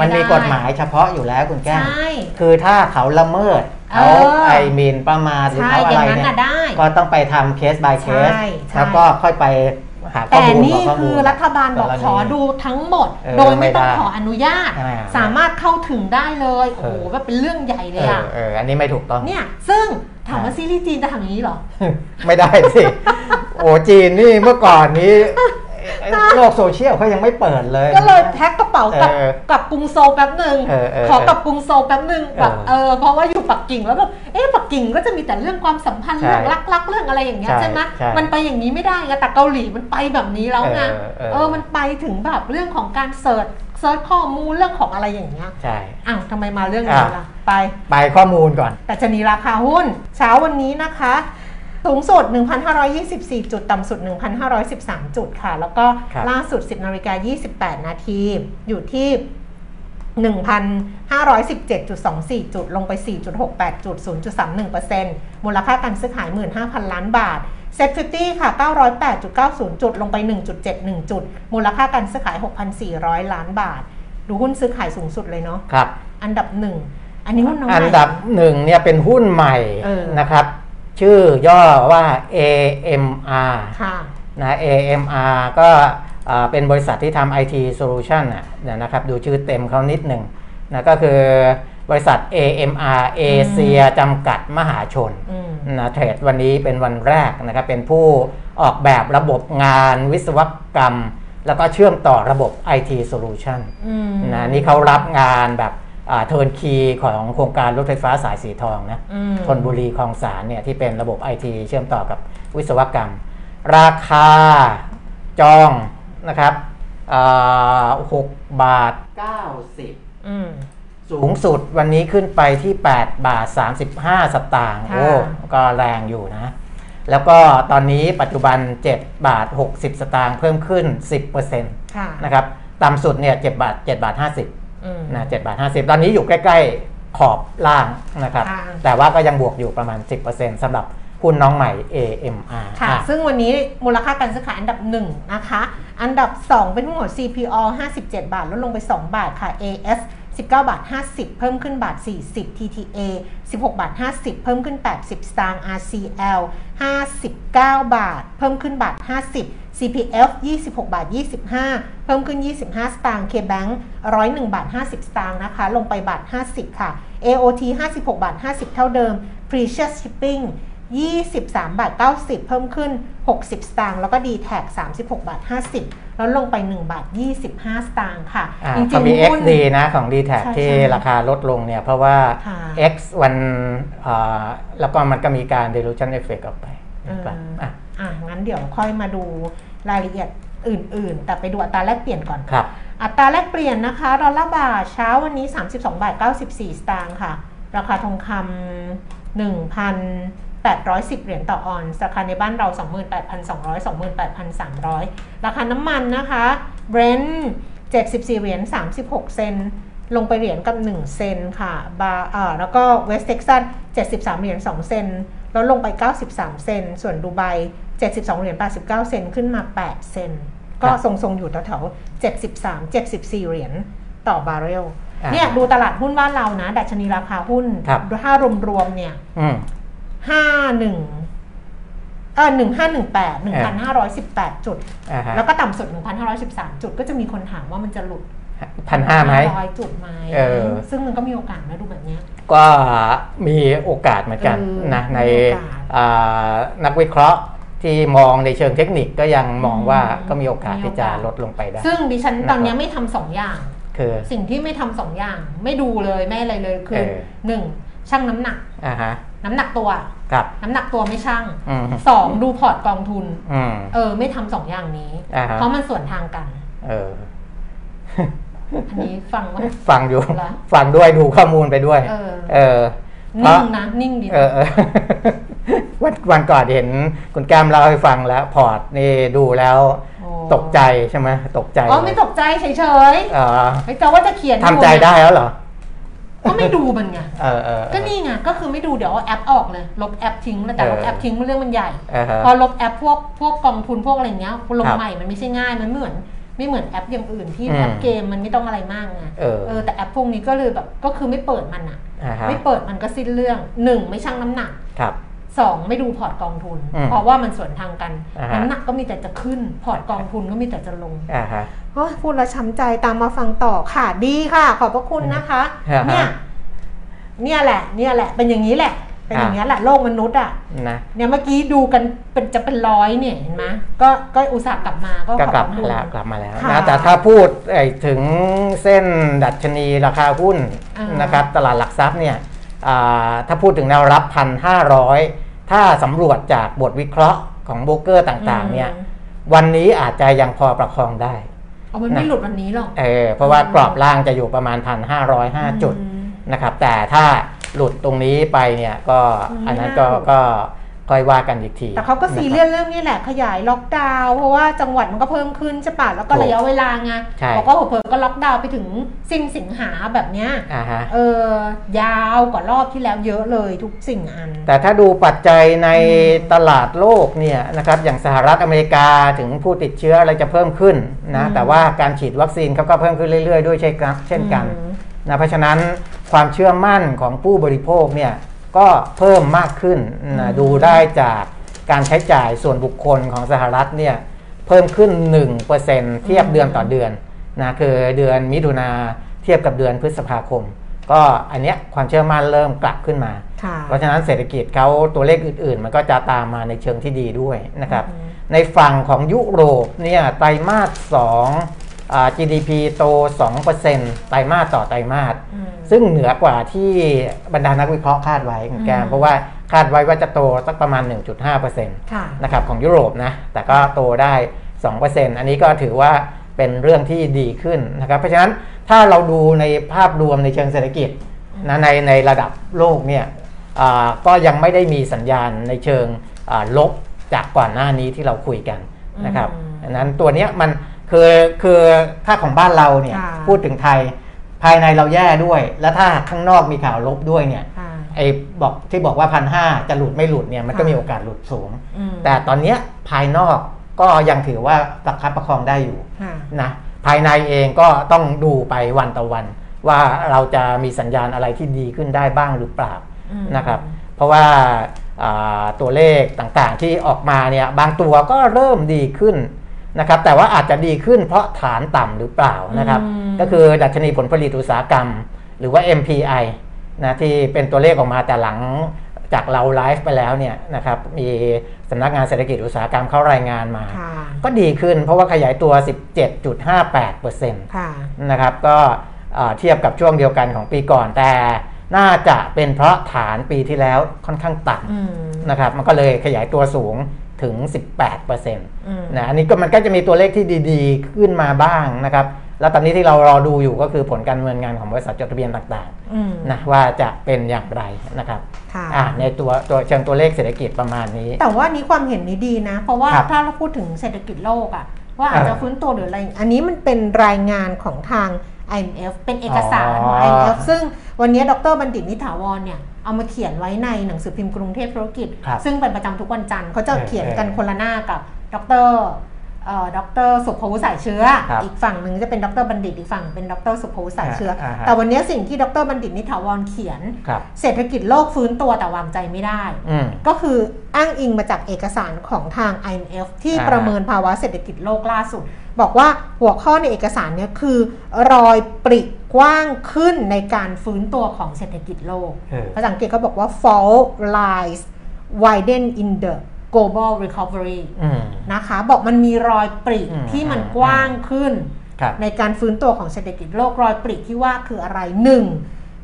มันไม่ได้มีกฎหมายเฉพาะอยู่แล้วคุณแก้มใช่คือถ้าเขาละเมิด เอเขาอไอหมินประมาทหรือใช่เขาอะอย่าไรงนั้นเนี่ยน่ะได้ก็ต้องไปทำเคส by เคสใช่ใช่แล้วก็ค่อยไปหาข้อแต่มูลนี่ขข้อมูคืลอรัฐบาลบอกกรณีขอดูทั้งหมดเออโดยไม่ต้องไม่ได้ขออนุญาตอ่าสามารถเข้าถึงได้เลย โอ้โหเออแบบเป็นเรื่องใหญ่เลเอยออะเอออันนี้ไม่ถูกต้องเนี่ยซึ่งถามว่าซีรีส์จีนจะทำอย่างนี้เหรอ ไม่ได้สิ โอ้จีนนี่เมื่อก่อนนี้ โลกโซเชียลเขายังไม่เปิดเลย ก็เลยแพ็คกระเป๋ากลับเออกลับกรุงโซลแป๊บหนึ่งเออเออขอกลับกรุงโซลแป๊บหนึ่งแบบเอเอออเพราะว่าอยู่ปักกิ่งแล้วแบบเอ๊ะปักกิ่งก็จะมีแต่เรื่องความสัมพันธ์ใช่เรื่องรักๆเรื่องอะไรอย่างเงี้ยใช่ใช่ไหมใช่มันไปอย่างนี้ไม่ได้ไงแต่เกาหลีมันไปแบบนี้แล้วไงเออเออเออมันไปถึงแบบเรื่องของการเสิร์ชเสิร์ชข้อมูลเรื่องของอะไรอย่างเงี้ย ใช่ อ้าวทำไมมาเรื่องนี้ล่ะ ไป ไปข้อมูลก่อน แต่ชนีราคาหุ้น เช้าวันนี้นะคะ สูงสุด 1,524 จุด ต่ำสุด 1,513 จุดค่ะ แล้วก็ครับล่าสุด 10นาฬิกา28 นาที อยู่ที่ 1,517.24 จุด ลงไป 4.68 จุด 0.31%มูลค่าการซื้อขาย 15,000 ล้านบาท SET Fifty ค่ะ 908.90 จุด ลงไป 1.71 จุด มูลค่าการซื้อขาย 6,400 ล้านบาท ดูหุ้นซื้อขายสูงสุดเลยเนาะครับ อันดับหนึ่ง อันนี้หุ้นน้องอันใหม่ดับหนึ่งเนี่ยเป็นหุ้นใหม่เออนะครับ ชื่อย่อว่า AMR ค่ะ นะ AMR ก็อ่าเป็นบริษัทที่ทำ IT Solution น่ะนะครับดูชื่อเต็มเขานิดหนึ่งนะก็คือบริษัท AMR เอเชียจำกัดมหาชนอืมนะเทรดวันนี้เป็นวันแรกนะครับเป็นผู้ออกแบบระบบงานวิศวกรรม แล้วก็เชื่อมต่อระบบ IT Solution อืมนะนี่เขารับงานแบบ เทิร์นคีของโครงการรถไฟฟ้าสายสีทองนะอืมชนบุรีคลองสารเนี่ยที่เป็นระบบไอทีเชื่อมต่อกับวิศวกรรม ราคาจองนะครับหกบาท90อืมสูงสุดวันนี้ขึ้นไปที่ 8 บาท 35 สตางค์ค่ะโอ้ก็แรงอยู่นะ แล้วก็ตอนนี้ปัจจุบัน 7 บาท 60 สตางค์เพิ่มขึ้น 10%ค่ะนะครับต่ำสุดเนี่ย7บาท7บาท 50 อืมนะ7บาท50ตอนนี้อยู่ใกล้ ๆ ขอบล่างนะครับอ่าแต่ว่าก็ยังบวกอยู่ประมาณ 10%สำหรับหุ้นน้องใหม่ AMR ค่ะอะ ซึ่งวันนี้มูลค่าการซื้อขายอันดับ 1 นะคะ อันดับ 2 เป็นหุ้นของ CPO 57 บาท ลดลงไป 2 บาทค่ะ AS 19บาท50 เพิ่มขึ้นบาท 40 TTA 16บาท50 เพิ่มขึ้น 80 สตางค์ RCL 59 บาท เพิ่มขึ้นบาท 50 CPF 26บาท25 เพิ่มขึ้น 25 สตางค์ KBank 101บาท50 สตางค์นะคะ ลงไปบาท 50 ค่ะ AOT 56บาท50 เท่าเดิม Precious Shipping 23บาท90 เพิ่มขึ้น 60 สตางค์แล้วก็ d t แท็36บาท50 แล้วลงไป 1 บาท 25 สตางค์ค่ะอ่าจริงเขามีๆหุ้น XD นะของ d t แทใช่ที่ใช่ราคาลดลงเนี่ย เพราะว่าค่ะ X วันอ่าแล้วก็มันก็มีการ dilution effect ออกไปเออนะครับอะอะงั้นเดี๋ยวค่อยมาดูรายละเอียดอื่นๆ แต่ไปดูอัตราแลกเปลี่ยนก่อนครับอัตราแลกเปลี่ยนนะคะ ดอลลาร์บาทเช้าวันนี้ 32บาท94 สตางค์ค่ะ ราคาทองคำ 1,810 เหรียญต่อออนซ์ราคาในบ้านเรา 28,200 28,300 ราคาน้ำมันนะคะ Brent 74 เหรียญ36 เซนต์ลงไปเหรียญกับ 1 เซนต์ค่ะบาเอ่อแล้วก็ West Texas 73 เหรียญ2เซนต์แล้วลงไป 93 เซนต์ส่วนดูไบ 72 เหรียญ89 เซนต์ขึ้นมา 8 เซนต์ก็ครับทรงๆ อยู่แถวๆ73 74 เหรียญต่อบาร์เรลอ่าเนี่ยดูตลาดหุ้นบ้านเรานะ ดัชนีราคาหุ้นครับถ้ารวมๆเนี่ยอืม ห้าหนึ่งเออหนึ่งห้าหนึ่งแปดหนึ่งพันห้าร้อยสิบแปดจุดอ่าฮะแล้วก็ต่ำสุดหนึ่งพันห้าร้อยสิบสามจุด ก็จะมีคนถามว่ามันจะหลุดพันห้าไหมร้อยจุดไหมเออซึ่งมันก็มีโอกาสนะดูแบบเนี้ยก็มีโอกาสเหมือนกันเออนะในมีโอกาสอ่านักวิเคราะห์ที่มองในเชิงเทคนิคก็ยังมองว่าอืมก็มีโอกาสมีโอกาสที่จะลดลงไปได้ ซึ่งดิฉันนะครับตอนเนี้ยไม่ทำสองอย่าง คือสิ่งที่ไม่ทำสองอย่าง ไม่ดูเลยไม่อะไรเลยคือเออหนึ่งชั่งน้ำหนักอ่าฮะ น้ำหนักตัว ครับ น้ำหนักตัวไม่ชั่งอืมสองดูพอร์ตกองทุน อืม เออ ไม่ทำสองอย่างนี้ อ่าฮะ เพราะมันส่วนทางกัน เออ อันนี้ฟังว่า ฟังอยู่ เหรอ ฟังด้วยดูข้อมูลไปด้วย เออ เออนิ่งนะ นิ่งดีนะ เออเออ วันวันก่อนเห็นคุณแก้มเล่าให้ฟังแล้ว พอร์ตนี่ดูแล้วโอ้ ตกใจใช่ไหมตกใจอ๋อไม่ตกใจเฉยเออๆไม่แต่ว่าจะเขียนทำใจได้แล้วเหรอ ก็ไม่ดูมันไงเออเออเออ ก็นี่ไงก็คือไม่ดูเดี๋ยวเอาแอปออกเลย ลบแอปทิ้งแล้วแต่เออลบแอปทิ้งเรื่องมันใหญ่เออฮะพอลบแอปพวกพวกกองทุนพวกอะไรเงี้ยลงครับใหม่มันไม่ใช่ง่ายมันไม่เหมือน ไม่เหมือนแอปอย่างอื่นที่อืมแอปเกมมันไม่ต้องอะไรมากไงเออเออ แต่แอปพวกนี้ก็เลยแบบก็คือไม่เปิดมันอะอ่าฮะไม่เปิดมันก็สิ้นเรื่องหนึ่งไม่ชั่งน้ำหนัก ครับ สองไม่ดูพอร์ตกองทุนอืมเพราะว่ามันสวนทางกันอ่าฮะน้ำหนักก็มีแต่จะขึ้น พอร์ตกองทุนก็มีแต่จะลงอ่าฮะโอ้ยพูดแล้วช้ำใจตามมาฟังต่อค่ะดีค่ะ ขอบพระคุณนะคะอ่าฮะเนี่ย เนี่ยแหละ เนี่ยแหละ เป็นอย่างนี้แหละ เป็นอย่างนี้ยแหละโลกมนุษย์อะนะเนี่ยเมื่อกี้ดูกันเป็นจะเป็นร้อยเนี่ยเห็นไหมก็ก็อุตส่าห์กลับมาก็ก็ขอบกลับพระมาคุณแล้วกลับมาแล้วค่ะนะแต่ถ้าพูดไอ้ถึงเส้นดัชนีราคาหุ้นอ่านนะครับ ตลาดหลักทรัพย์เนี่ยอ่าถ้าพูดถึงแนวรับพันห้าร้อย ถ้าสำรวจจากบทวิเคราะห์ของโบรกเกอร์ต่างๆ เนี่ยอืมวันนี้อาจจะยังพอประคองได้เอามันไม่นะหลุดวันนี้หรอกเออเพราะว่ากรอบล่างจะอยู่ประมาณพันห้าร้อยห้าจุดอืมนะครับ แต่ถ้าหลุดตรงนี้ไปเนี่ยก็อืมอันนั้นก็ไม่น่าหลุดก็ ค่อยว่ากันอีกที แต่เขาก็ซีเรียสเรื่องนี้แหละขยายล็อกดาวน์เพราะว่าจังหวัดมันก็เพิ่มขึ้นใช่ปะแล้วก็ถูกระยะเวลาไงใช่บอกว่าเผลอๆก็ล็อกดาวน์ไปถึงสิ้นสิงหาแบบเนี้ยอ่าฮะเออยาวกว่ารอบที่แล้วเยอะเลยทุกสิ่งอัน แต่ถ้าดูปัจจัยในตลาดโลกเนี่ยนะครับอย่างสหรัฐอเมริกาถึงผู้ติดเชื้ออะไรจะเพิ่มขึ้นนะอืมแต่ว่าการฉีดวัคซีนเขาก็เพิ่มขึ้นเรื่อยๆด้วยเช่นกันเช่นกันอืมนะเพราะฉะนั้นความเชื่อมั่นของผู้บริโภคเนี่ย ก็เพิ่มมากขึ้นนะดูได้จากการใช้จ่ายส่วนบุคคลของสหรัฐเนี่ยเพิ่มขึ้น 1%เทียบเดือนต่อเดือนนะคือเดือนมิถุนาเทียบกับเดือนพฤษภาคม ก็อันเนี้ยความเชื่อมั่นเริ่มกลับขึ้นมาค่ะเพราะฉะนั้นเศรษฐกิจเขาตัวเลขอื่นๆ มันก็จะตามมาในเชิงที่ดีด้วยนะครับอืมในฝั่งของยุโรปเนี่ยไตรมาส2อ่า GDP โต 2%ไตรมาสต่อไตรมาสอืมซึ่งเหนือกว่าที่บรรดานักวิเคราะห์คาดไว้คุณแกอืมมเพราะว่าคาดไว้ว่าจะโตสักประมาณ 1.5%ค่ะนะครับของยุโรปนะแต่ก็โตได้ 2%อันนี้ก็ถือว่าเป็นเรื่องที่ดีขึ้นนะครับเพราะฉะนั้นถ้าเราดูในภาพรวมในเชิงเศรษฐกิจนะในในระดับโลกเนี่ยอ่าก็ยังไม่ได้มีสัญญาณในเชิงอ่าลบจากก่อนหน้านี้ที่เราคุยกันนะครับอืมอันนั้นตัวเนี้ยมัน คือคือถ้าของบ้านเราเนี่ยค่ะพูดถึงไทยภายในเราแย่ด้วย แล้วถ้าข้างนอกมีข่าวลบด้วยเนี่ยค่ะไอ้บอกที่บอกว่าพันห้าจะหลุดไม่หลุดเนี่ยมันก็ค่ะมีโอกาสหลุดสูงอืมแต่ตอนเนี้ยภายนอกก็ยังถือว่าประคับประคองได้อยู่ค่ะนะภายในเองก็ต้องดูไปวันต่อวัน ว่าเราจะมีสัญญาณอะไรที่ดีขึ้นได้บ้างหรือเปล่าอืมนะครับเพราะว่าอ่าตัวเลขต่างๆที่ออกมาเนี่ยบางตัวก็เริ่มดีขึ้น นะครับแต่ว่าอาจจะดีขึ้นเพราะฐานต่ำหรือเปล่านะครับอืมก็คือดัชนีผลผลิตอุตสาหกรรม หรือว่า MPI นะที่เป็นตัวเลขออกมาแต่หลังจากเราไลฟ์ไปแล้วเนี่ยนะครับมีสำนักงานเศรษฐกิจอุตสาหกรรมเข้ารายงานมาค่ะก็ดีขึ้นเพราะว่าขยายตัว 17.58%ค่ะนะครับก็เอ่อเทียบกับช่วงเดียวกันของปีก่อนแต่น่าจะเป็นเพราะฐานปีที่แล้วค่อนข้างต่อืมำนะครับมันก็เลยขยายตัวสูง ถึง 18%นอืมะอันนี้ก็มันก็จะมีตัวเลขที่ดีๆ ขึ้นมาบ้างนะครับ แล้วตอนนี้ที่เรารอดูอยู่ก็คือผลการดำเนินงานของบริษัทจดทะเบียนต่างอืมๆนะว่าจะเป็นอย่างไรนะครับค่ะอะในตัวตัวเชิงตัวเลขเศรษฐกิจประมาณนี้ แต่ว่านี้ความเห็นนี้ดีนะ เพราะว่าครับถ้าเราพูดถึงเศรษฐกิจโลกอะว่าอาจจะเออฟื้นตัวหรืออะไร อันนี้มันเป็นรายงานของทาง IMF เป็นเอกสารของอ๋อ IMF ซึ่งวันนี้ดรบัณฑิตนิถาวรเนี่ยเอามาเขียนไว้ในหนังสือพิมพ์กรุงเทพธุรกิจครับซึ่งเป็นประจำทุกวันจันทร์เขาจะเออเขียนกันเออคนละหน้ากับดรเอ่อดรสุภวุฒิสายเชื้อครับอีกฝั่งหนึ่งจะเป็นดรบัณฑิตอีกฝั่งเป็นดรสุภวุฒิสายเชื้ออาฮะแต่วันนี้สิ่งที่ดรบัณฑิตนิถาวรเขียนครับเศรษฐกิจโลกฟื้นตัวแต่วางใจไม่ได้อืมก็คืออ้างอิงมาจากเอกสารของทาง IMF ที่อ่าประเมินภาวะเศรษฐกิจโลกล่าสุด บอกว่าหัวข้อในเอกสารเนี้คือ รอยปริกว้างขึ้นในการฟื้นตัวของเศรษฐกิจโลกเออภาษาอังกฤษเขาบอกว่า fault lies widen in the global recovery อืมนะคะ บอกมันมีรอยปริอืมที่มันอืมกว้างขึ้นครับในการฟื้นตัวของเศรษฐกิจโลกรอยปริที่ว่าคืออะไรหนึ่ง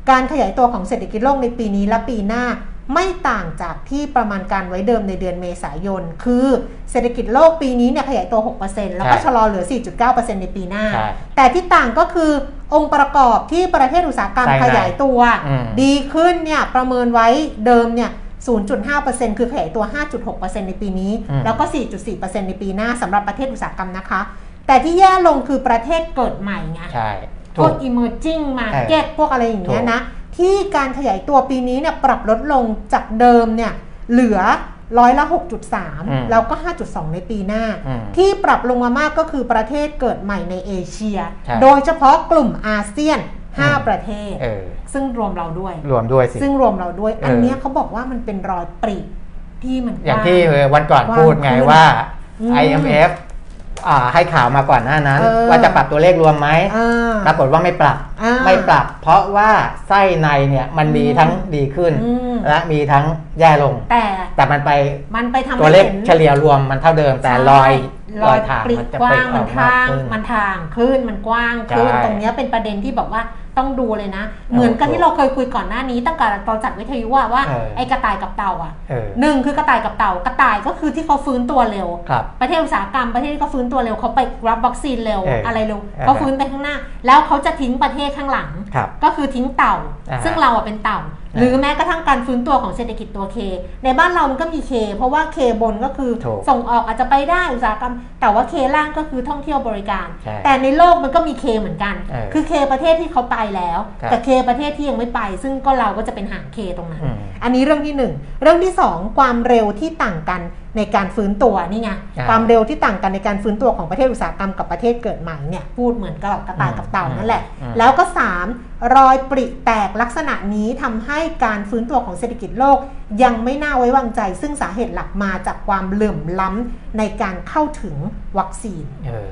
การขยายตัวของเศรษฐกิจโลกในปีนี้และปีหน้า ไม่ต่างจากที่ประมาณการไว้เดิมในเดือนเมษายน คือเศรษฐกิจโลกปีนี้เนี่ยขยายตัว 6%แล้วก็ใช่ชะลอเหลือ 4.9%ในปีหน้าใช่แต่ที่ต่างก็คือองค์ประกอบที่ประเทศอุตสาหกรรมใช่ขยายตัวอืมดีขึ้นเนี่ยประเมินไว้เดิมเนี่ย0.5%คือขยายตัว 5.6%ในปีนี้อืมแล้วก็ 4.4%ในปีหน้าสำหรับประเทศอุตสาหกรรมนะคะ แต่ที่แย่ลงคือประเทศเกิดใหม่ไงใช่พถูวกก emerging market พวกอะไรอย่างเงี้ยถูกนะ ที่การขยายตัวปีนี้เนี่ยปรับลดลงจากเดิมเนี่ยเหลือร้อยละอืม6.3 แล้วก็ 5.2 ในปีหน้าอืมที่ปรับลงมามากก็คือประเทศเกิดใหม่ในเอเชียใช่โดยเฉพาะกลุ่มอาเซียนอืม5ประเทศเออซึ่งรวมเราด้วย รวมด้วยสิ ซึ่งรวมเราด้วยเอออัอันเนี้ยเขาบอกว่ามันเป็นรอยปริที่มันอย่างกว้ที่วันก่อนกว้างพูดไงขึ้นว่าอืม IMF อ่า ให้ข่าวมาก่อนหน้านั้นเออว่าจะปรับตัวเลขรวมไหมอ่าปรากฏว่าไม่ปรับอ่าไม่ปรับ เพราะว่าไส้ในเนี่ยมันมีอืมทั้งดีขึ้นอืมและมีทั้งแย่ลง แต่แต่มันไปมันไปทำตัวให้เลขเห็นเฉลี่ยรวมมันเท่าเดิม แต่รอยรอยทางปริมันจะกว้างอมัอนกทางขึ้นมันทางขึ้นมันกว้างขึ้นใช่ตรงเนี้ยเป็นประเด็นที่บอกว่า ต้องดูเลยนะ เหมือนกับถูกที่เราเคยคุยก่อนหน้านี้ตั้งแต่ตอนจัดวิทยุว่าว่าเออไอ้กระต่ายกับเต่าอะเออหนึ่งคือกระต่ายกับเต่ากระต่ายก็คือที่เขาฟื้นตัวเร็วครับประเทศอุตสาหกรรมประเทศที่เขาฟื้นตัวเร็วเขาไปรับวัคซีนเร็วเออออะไรเร็วอ่าฮะเขาฟื้นไปข้างหน้า แล้วเขาจะทิ้งประเทศข้างหลังครับก็คือทิ้งเต่าอ่าฮะซึ่งเราอะเป็นเต่า หรือแม้กระทั่งการฟื้นตัวของเศรษฐกิจตัวเค ในบ้านเรามันก็มีเคเพราะว่าเคบนก็คือถูกส่งออกอาจจะไปได้อุตสาหกรรม แต่ว่าเคล่างก็คือท่องเที่ยวบริการใช่แต่ในโลกมันก็มีเคเหมือนกันเออคือเคประเทศที่เขาไปแล้วครับแต่เคประเทศที่ยังไม่ไป ซึ่งก็เราก็จะเป็นหางเคตรงนั้นอืมอันนี้เรื่องที่หนึ่งเรื่องที่สองความเร็วที่ต่างกันในการฟื้นตัวนี่ไงอ่าความเร็วที่ต่างกันในการฟื้นตัวของประเทศอุตสาหกรรมกับประเทศเกิดใหม่เนี่ยพูดเหมือนกับกระต่ายกับเต่านั่นแหละอืมแล้วก็ 3. รอยปริแตกลักษณะนี้ทำให้การฟื้นตัวของเศรษฐกิจโลก ยังไม่น่าไว้วางใจ ซึ่งสาเหตุหลักมาจากความเหลื่อมล้ำในการเข้าถึงวัคซีนเออ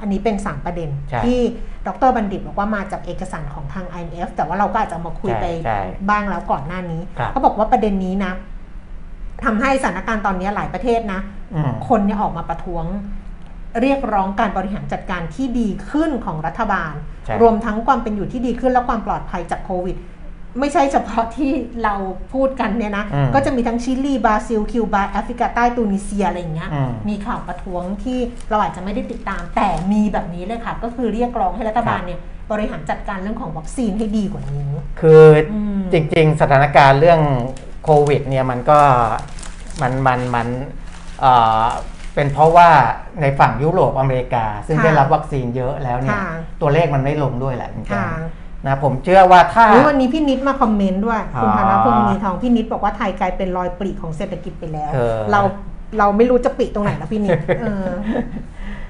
อันนี้เป็น 3 ประเด็นใช่ที่ดรบัณฑิตบอกว่ามาจากเอกสารของทาง IMF แต่ว่าเราก็อาจจะมาคุยใช่ไปใช่บ้างแล้วก่อนหน้านี้ครับเขาบอกว่าประเด็นนี้นะ ทำให้สถานการณ์ตอนนี้หลายประเทศนะอืมคนเนี่ยออกมาประท้วง เรียกร้องการบริหารจัดการที่ดีขึ้นของรัฐบาลใช่รวมทั้งความเป็นอยู่ที่ดีขึ้นและความปลอดภัยจากโควิด ไม่ใช่เฉพาะที่เราพูดกันเนี่ยนะอืมก็จะมีทั้งชิลีบราซิล คิวบาแอฟริกาใต้ตูนิเซียอะไรอย่างเงี้ยอืมมีข่าวประท้วงที่เราอาจจะไม่ได้ติดตาม แต่มีแบบนี้เลยค่ะ ก็คือเรียกร้องให้รัฐบาลครับเนี่ยบริหารจัดการเรื่องของวัคซีนให้ดีกว่านี้ คืออมจริง ๆ สถานการณ์เรื่อง โควิดเนี่ยมันก็มันมันมันเอ่อเป็นเพราะว่าในฝั่งยุโรปอเมริกา ซึ่งค่ะได้รับวัคซีนเยอะแล้วเนี่ยค่ะตัวเลขมันไม่ลงด้วยแหละจริงค่ะๆนะผมเชื่อว่าถ้าอุ๊ยวันนี้พี่นิดมาคอมเมนต์ด้วยคุณอ๋อธนพงศ์มีทองพี่นิดบอกว่าไทยกลายเป็นรอยปรีของเศรษฐกิจไปแล้วเออเราเราไม่รู้จะปรีตรงไหนแล้วพี่นิดเออ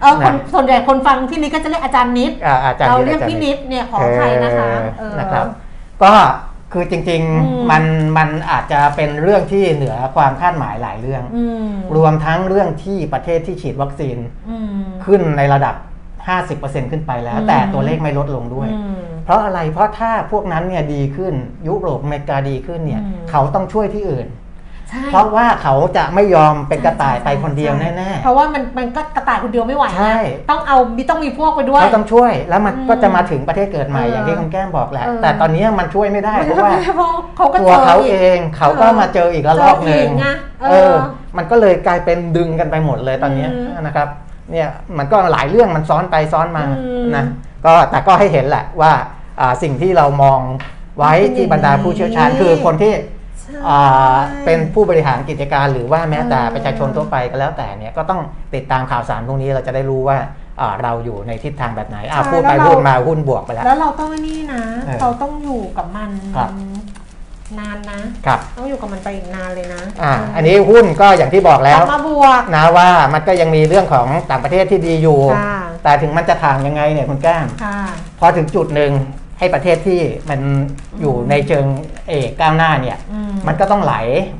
เออคนนะส่วนใหญ่คนฟังพี่นิดก็จะเรียกอาจารย์นิดอ่าอาจารย์เรานิดเรียกอาจารพี่ย์นิดเนี่ยขออภัยนะคะเออนะครับ ก็ คือจริงอืมๆมันมันอาจจะเป็นเรื่องที่เหนือความคาดหมายหลายเรื่องอืมรวมทั้งเรื่องที่ประเทศที่ฉีดวัคซีนอืมขึ้นในระดับ 50%ขึ้นไปแล้วอืมแต่ตัวเลขไม่ลดลงด้วยอืมเพราะอะไรเพราะถ้าพวกนั้นเนี่ยดีขึ้นยุโรปอเมริกาดีขึ้นเนี่ยอืมเขาต้องช่วยที่อื่นใช่ เพราะว่าเขาจะไม่ยอมเป็นกระต่ายไปคนเดียวใช่แน่เพราะว่ามันมันก็กระต่ายคนเดียวไม่ไหวนะใช่ต้องเอามีต้องมีพวกไปด้ๆวยเขาต้องช่วย แล้วมันอืมก็จะมาถึงประเทศเกิดใหม่เอออย่างที่คุณแก้มบอกแหละเออแต่ตอนนี้มันช่วยไม่ได้เพราะว่าเพราะเขาก็ตัวจเขากเองเขาก็มาเจออีกระลอกหนึ่งเจออีกไงเออเออ มันก็เลยกลายเป็นดึงกันไปหมดเลยตอนเนี้ยอืมนะครับ เนี่ยมันก็หลายเรื่องมันซ้อนไปซ้อนมาอืมนะก็แต่ก็ให้เห็นแหละว่าอ่าสิ่งที่เรามองไว้ที่บรรดาผู้เชี่ยวชาญนี่คือคนที่ใช่อ่า เป็นผู้บริหารกิจการหรือว่าแม้แต่เออประชาชนทั่วไปก็แล้วแต่เนี่ยก็ต้องติดตามข่าวสารพวกนี้เราจะได้รู้ว่าอ่าเราอยู่ในทิศทางแบบไหนอะใช่พูดไปแล้วเราพูดมาหุ้นบวกไปแล้ว แล้วเราต้องนี่นะเออเราต้องอยู่กับมันครับนานนะครับต้องอยู่กับมันไปอีกนานเลยนะอ่าอันนี้หุ้นก็อย่างที่บอกกแล้ลัวบมาบวกนะว่ามันก็ยังมีเรื่องของต่างประเทศที่ดีอยู่ค่ะแต่ถึงมันจะทางยังไงเนี่ยคุณแก้มค่ะพอถึงจุดหนึ่ง ให้ประเทศที่มันอยู่ในเชิงเอกก้าวหน้าเนี่ยอืมมันก็ต้องไหล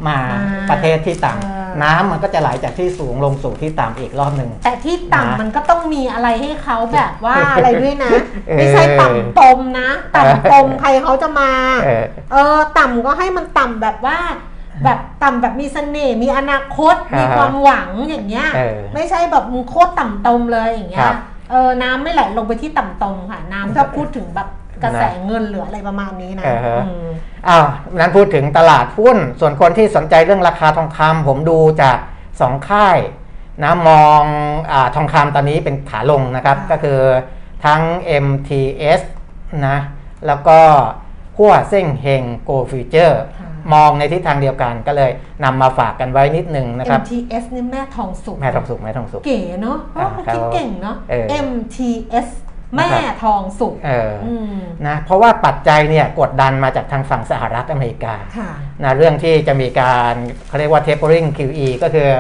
มาอ่าประเทศที่ต่เออำน้ำมันก็จะไหลจากที่สูงลงสู่ที่ต่ำอีกรอบหนึ่งแต่ที่นะต่ำมันก็ต้องมีอะไรให้เขาแบบว่าอะไรด้วยนะเออไม่ใช่ต่ำตมนะ ต่ำตมใครเขาจะมาเออเออต่ำก็ให้มันต่ำแบบว่าแบบต่ำแบบมีเสน่ห์มีอนาคตอ่ามีมีความหวังอย่างเงี้ยเออไม่ใช่แบบมึงโคตรต่ำตมเลยอย่างเงี้คยรับเออน้ำไม่ไหลลงไปที่ต่ำตมค่ะ น้ำถ้าพูดถึงแบบ กระแสเงินหรืออะไรประมาณนี้นะเออฮะอืมอ้าวนั้นพูดถึงตลาดหุ้น ส่วนคนที่สนใจเรื่องราคาทองคำผมดูจากสองค่ายนะมองอาทองคำตอนนี้เป็นขาลงนะครับค่ะก็คือทั้ง MTS นะแล้วก็ฮั่วเซ่งเฮง Gold Futures ค่ะมองในทิศทางเดียวกันก็เลยนำมาฝากกันไว้นิดนึงนะครับ MTS นี่แม่ทองสุกแม่ทองสุกแม่ทองสุกเก๋เนาะเพราะว่าเขาอ่าคิดเก่งเนาะเออ MTS แม่ทองสุกเออออืมนะเพราะว่าปัจจัยเนี่ยกดดันมาจากทางฝั่งสหรัฐอเมริกาค่ะนะเรื่องที่จะมีการเขาเรียกว่า tapering QE ก็คือ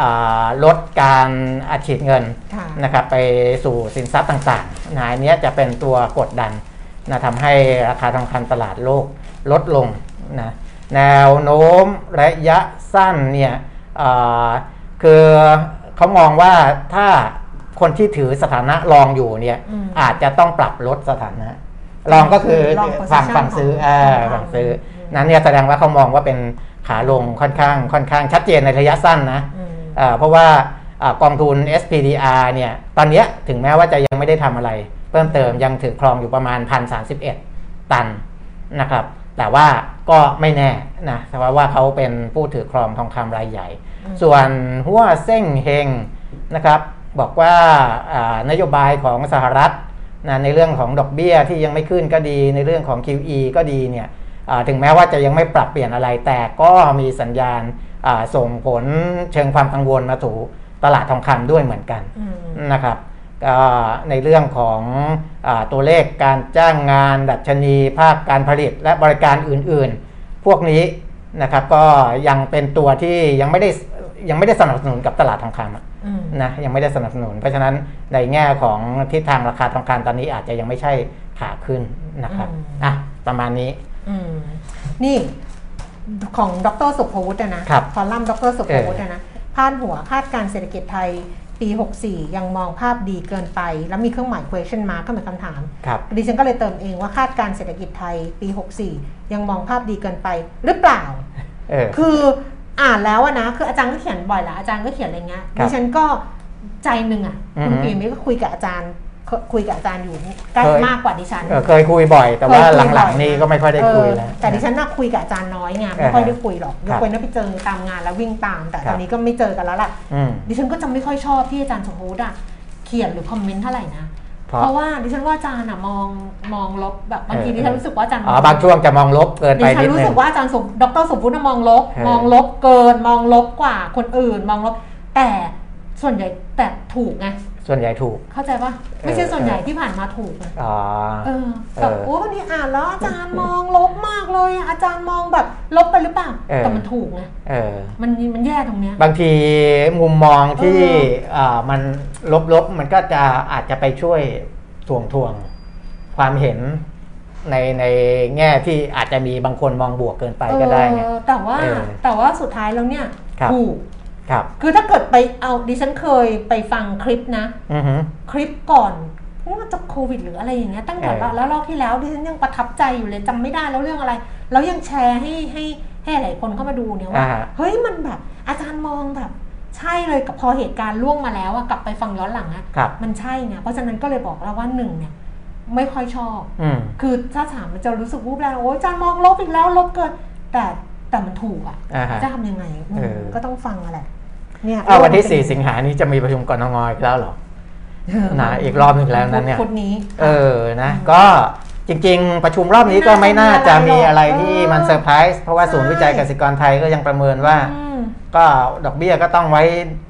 อาลดการอัดฉีดเงินค่ะนะครับไปสู่สินทรัพย์ต่างๆนะอันเนี้ยจะเป็นตัวกดดันนะทำให้ราคาทองคำตลาดโลกลดลงนะแนวโน้มระยะสั้นเนี่ยอ่าคือเขามองว่าถ้า คนที่ถือสถานะรองอยู่เนี่ยอืมอาจจะต้องปรับลดสถานะรองก็คือรองฝั่ง position ฝั่งซื้อของอ่าของฝั่งซื้ออืมนั้นเนี่ยแสดงว่าเขามองว่าเป็นขาลงค่อนข้างค่อนข้างชัดเจนในระยะสั้นนะอืมอ่าเพราะว่าอ่ากองทุน SPDR เนี่ยตอนเนี้ยถึงแม้ว่าจะยังไม่ได้ทำอะไร เพิ่มเติมยังถือครองอยู่ประมาณ 1,031 ตันนะครับแต่ว่าก็ไม่แน่นะเพราะว่าเขาเป็นผู้ถือครองทองคำรายใหญ่อืมส่วนหัวเส้งเฮงนะครับ บอกว่าอ่านโยบายของสหรัฐนะในเรื่องของดอกเบี้ยที่ยังไม่ขึ้นก็ดี ในเรื่องของ QE ก็ดีเนี่ยอ่าถึงแม้ว่าจะยังไม่ปรับเปลี่ยนอะไรแต่ก็มีสัญญาณอ่าส่งผลเชิงความกังวลมาถูตลาดทองคำด้วยเหมือนกันอืมนะครับก็ในเรื่องของอาตัวเลขการจ้างงานดัชนีภาคการผลิตและบริการอื่นๆ พวกนี้นะครับก็ยังเป็นตัวที่ยังไม่ได้ยังไม่ได้สนับสนุนกับตลาดทองคำอะอืม นะยังไม่ได้สนับสนุน เพราะฉะนั้นในแง่ของทิศทางราคาทองคำตอนนี้อาจจะยังไม่ใช่ขาขึ้นนะครับอืมอะประมาณนี้อืมนี่ของดรสุภวุฒิอะนะครับคอลัมน์ดรสุภวุฒิอะนะพาดหัวคาดการณ์เศรษฐกิจไทยปี 64 ยังมองภาพดีเกินไป แล้วมีเครื่องหมาย question mark ก็เหมือนคำถามครับดิฉันก็เลยเติมเองว่าคาดการณ์เศรษฐกิจไทยปี 64 ยังมองภาพดีเกินไปหรือเปล่าเออคือ อ่านแล้วอะนะคืออาจารย์ก็เขียนบ่อยแล้วอาจารย์ก็เขียนอะไรเงี้ยครับดิฉันก็ใจหนึ่งอะอือฮึคุณปีนี้ก็คุยกับอาจารย์คุยกับอาจารย์อยู่ใกล้เคยมากกว่าดิฉันเออเคยคุยบ่อย แต่ว่าเคยคุยหลังบ่อยๆนี้ก็ไม่ค่อยได้คุยเออแล้วแต่ดิฉันน่ะคุยกับอาจารย์น้อยไงไม่ค่อยได้คุยหรอกยครักบเว้นว่าไปเจอตามงานแล้ววิ่งตาม แต่ครัตบอนนี้ก็ไม่เจอกันแล้วล่ะอืมดิฉันก็จะไม่ค่อยชอบที่อาจารย์สมพูดอะเขียนหรือคอมเมนต์เท่าไหร่นะ เพราะเพราะว่าดิฉันว่าอาจารย์อะมองมองลบแบบบางทีเออดิฉันรู้สึกว่าอาจารย์อ๋อบางช่วงจะมองลบเกินดิไปฉันินดรู้นึสึงกว่าอาจารย์สมดรสมพุทธมองลบเออมองลบเกิน มองลบกว่าคนอื่น มองลบแต่ส่วนใหญ่แต่ถูกไง ส่วนใหญ่ถูก เข้าใจปะไม่ใช่เออส่วนใหญ่ที่ผ่านมาถูกอะอ๋อเออแบบเออโอ้วันนี้อ่านแล้วอาจารย์มองลบมากเลยอะอาจารย์มองแบบลบไปหรือเปล่าเออแต่มันถูกไงเออมันมันแย่ตรงเนี้ยบางทีมุมมองที่เออเอ่อมันลบๆมันก็จะอาจจะไปช่วยทวงทวงๆความเห็นในในแง่ที่อาจจะมีบางคนมองบวกเกินไปก็ได้ไงเออแต่ว่าเออแต่ว่าสุดท้ายแล้วเนี่ยครับถูก ครับคือถ้าเกิดไปเอาดิฉันเคยไปฟังคลิปนะอือฮึคลิปก่อนว่าจะโควิดหรืออะไรอย่างเงี้ยตั้งแต่เออแล้วรอบที่แล้วดิฉันยังประทับใจอยู่เลยจำไม่ได้แล้วเรื่องอะไร แล้วยังแชร์ให้ให้ให้หลายคนเข้ามาดูเนี่ยว่าอ่าฮะเฮ้ยมันแบบ อาจารย์มองแบบใช่เลยกับพอเหตุการณ์ล่วงมาแล้วอะกลับไปฟังย้อนหลังอะครับมันใช่ไงเพราะฉะนั้นก็เลยบอกแล้วว่าหนึ่งเนี่ยไม่ค่อยชอบอืมคือถ้าถามมันจะรู้สึกวูบแรงโอ้ยอาจารย์มองลบอีกแล้วลบเกินแต่แต่มันถูกอะอ่าฮะจะทำยังไงอืมเออก็ต้องฟังอะแหละ เนี่ยอ้าววันที่โลกมัเป็4สิงหานี้จะมีประชุมกรงอีกแล้วเหรอเออนะอีกรอบหนึ่งแล้วนั้นเนี่ยพุธนี้เออนะ ก็จริง ๆ ประชุมรอบนี้ก็ไม่น่าจะมีอะไรที่มันเซอร์ไพรส์เพราะว่าศูนย์วิจัยกสิกรไทยก็ยังประเมินว่าอืมก็ดอกเบี้ยก็ต้องไว้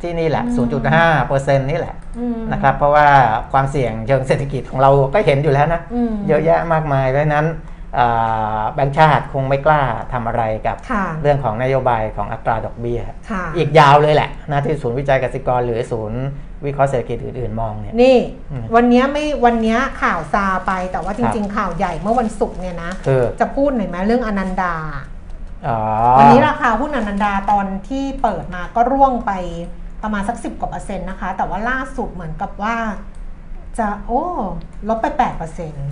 ที่นี่แหละอืม0.5เปอร์เซ็นต์นี่แหละอืมนะครับ เพราะว่าความเสี่ยงเชิงเศรษฐกิจของเราก็เห็นอยู่แล้วนะมเยอะแยะมากมายดังนั้นอ่า แบงก์ชาติคงไม่กล้าทำอะไรกับค่ะเรื่องของนโยบายของอัตราดอกเบี้ยค่ะอีกยาวเลยแหละนะที่ศูนย์วิจัยกสิกรหรือศูนย์วิเคราะห์เศรษฐกิจอื่นๆมองเนี่ยนี่อืมวันเนี้ยไม่วันเนี้ยข่าวซาไปแต่ว่าจริง ๆ ข่าวใหญ่เมื่อวันศุกร์เนี่ยนะคือจะพูดหน่อยไหมเรื่องอนันดาอ๋อวันนี้ราคาหุ้นอนันดาตอนที่เปิดมาก็ร่วงไปประมาณสักสิบกว่าเปอร์เซ็นต์นะคะ แต่ว่าล่าสุดเหมือนกับว่าจะโอ้ลบไปแปดเปอร์เซ็นต์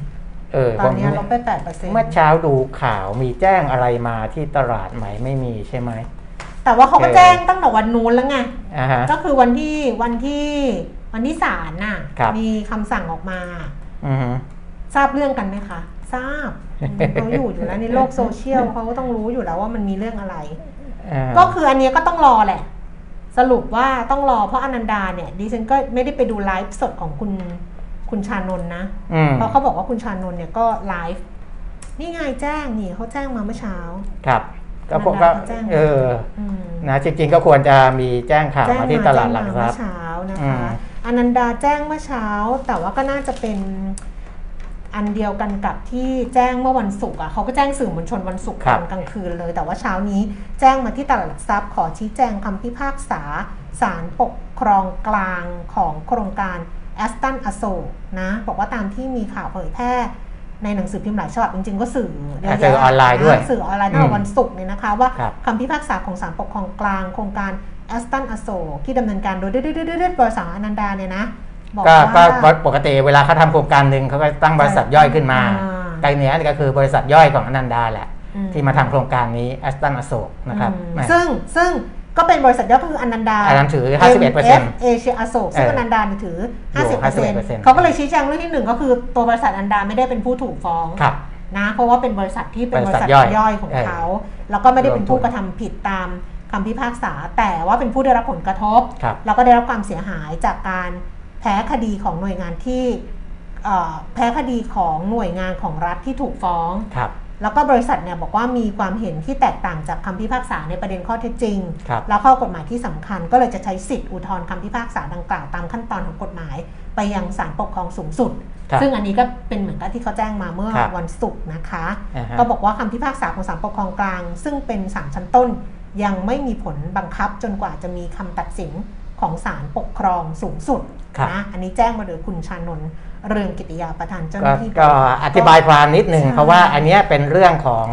เออตอนเนี้ยผมลบไปแปดเปอร์เซ็นต์เมื่อเช้าดูข่าวมีแจ้งอะไรมาที่ตลาดไหมไม่มีใช่ไหม แต่ว่าเขาก็โอเคแจ้งตั้งแต่วันนู้นแล้วไงอ่าฮะก็คือวันที่วันที่วันที่ศาลน่ะครับมีคำสั่งออกมาอือฮึทราบเรื่องกันไหมคะ ทราบอืมเขาอยู่อยู่แล้วในโลกโซเชียลเขาก็ต้องรู้อยู่แล้วว่ามันมีเรื่องอะไรอ่าก็คืออันเนี้ยก็ต้องรอแหละ สรุปว่าต้องรอเพราะอนันดาเนี่ยดิฉันก็ไม่ได้ไปดูไลฟ์สดของคุณ คุณชานนท์นะอืมเพราะเขาบอกว่าคุณชานนท์เนี่ยก็ไลฟ์นี่ไงแจ้งนี่เขาแจ้งมาเมื่อเช้า ครับก็ผมอก็นันดาเขาแจ้งเอออืมนะจริงๆก็ควรจะมีแจ้งข่าวแจ้งมามาที่ตลาดหลักทแจ้งรัมาพเมื่อย์เช้านะอืคะมอนันดาแจ้งเมื่อเช้า แต่ว่าก็น่าจะเป็นอันเดียวกันกับที่แจ้งเมื่อวันศุกร์อะเขาก็แจ้งสื่อมวลชนวันศุกร์ครัตบอนกลางคืนเลย แต่ว่าเช้านี้แจ้งมาที่ตลาดหลักทรัพย์ ขอชี้แจงคำพิพากษาศาลปกครองกลางของโครงการ แอสตันอโศกนะ บอกว่าตามที่มีข่าวเผยแพร่ในหนังสือพิมพ์หลายฉบับจริงๆ ก็สื่อเยอะสื่อแยะออนไลน์ด้วยะสื่อออนไลน์ตั้งแต่วันศุกร์เนี่ยนะคะ ว่าครับคำพิพากษาของศาลปกครองกลางโครงการแอชตันอโศกที่ดำเนินการโดยบริษัทอนันดาเนี่ยนะบอกก็ก็ว่าปกติเวลาเขาทำโครงการหนึ่งเขาก็ตั้งบริษัทย่อยขึ้นมาอ่าไกเนี้ยก็คือบริษัทย่อยของอนันดาแหละอืมที่มาทำโครงการนี้แอชตันอโศกนะครับอืมแหม่ซึ่งซึ่ง ก็เป็นบริษัทย่อยก็คืออนันดาอันนั้นถือ 51%เอเชียอโศกซึ่งเอออนันดาเนี่ยถืออยู่50% 51%เขาก็เลยชี้แจงเรื่องที่หนึ่งก็คือตัวบริษัทอนันดาไม่ได้เป็นผู้ถูกฟ้องครับนะเพราะว่าเป็นบริษัทที่เป็นบบริริษัษัททย่อยย่อยของเออเขา แล้วก็ไม่ได้เป็นผู้รวมทุนกระทำผิดตามคำพิพากษา แต่ว่าเป็นผู้ได้รับผลกระทบครับแล้วก็ได้รับความเสียหายจากการแพ้คดีของหน่วยงานที่เอ่อแพ้คดีของหน่วยงานของรัฐที่ถูกฟ้องครับ แล้วก็บริษัทเนี่ยบอกว่ามีความเห็นที่แตกต่างจากคำพิพากษาในประเด็นข้อเท็จจริงครับแล้วข้อกฎหมายที่สำคัญก็เลยจะใช้สิทธิ์อุทธรณ์คำพิพากษาดังกล่าวตามขั้นตอนของกฎหมาย ไปยังศาลปกครองสูงสุดครับซึ่งอันนี้ก็เป็นเหมือนกับที่เขาแจ้งมาเมื่อครับวันศุกร์นะคะอ่าฮะก็บอกว่าคำพิพากษาของศาลปกครองกลาง ซึ่งเป็นศาลชั้นต้น ยังไม่มีผลบังคับจนกว่าจะมีคำตัดสินของศาลปกครองสูงสุดครับนะอันนี้แจ้งมาโดยคุณชานนท์ เรืองกิติยาประธานเจ้าหก็น้าที่ก็อธิบายความนิดหนึ่งใช่เพราะว่าอันเนี้ยเป็นเรื่องของ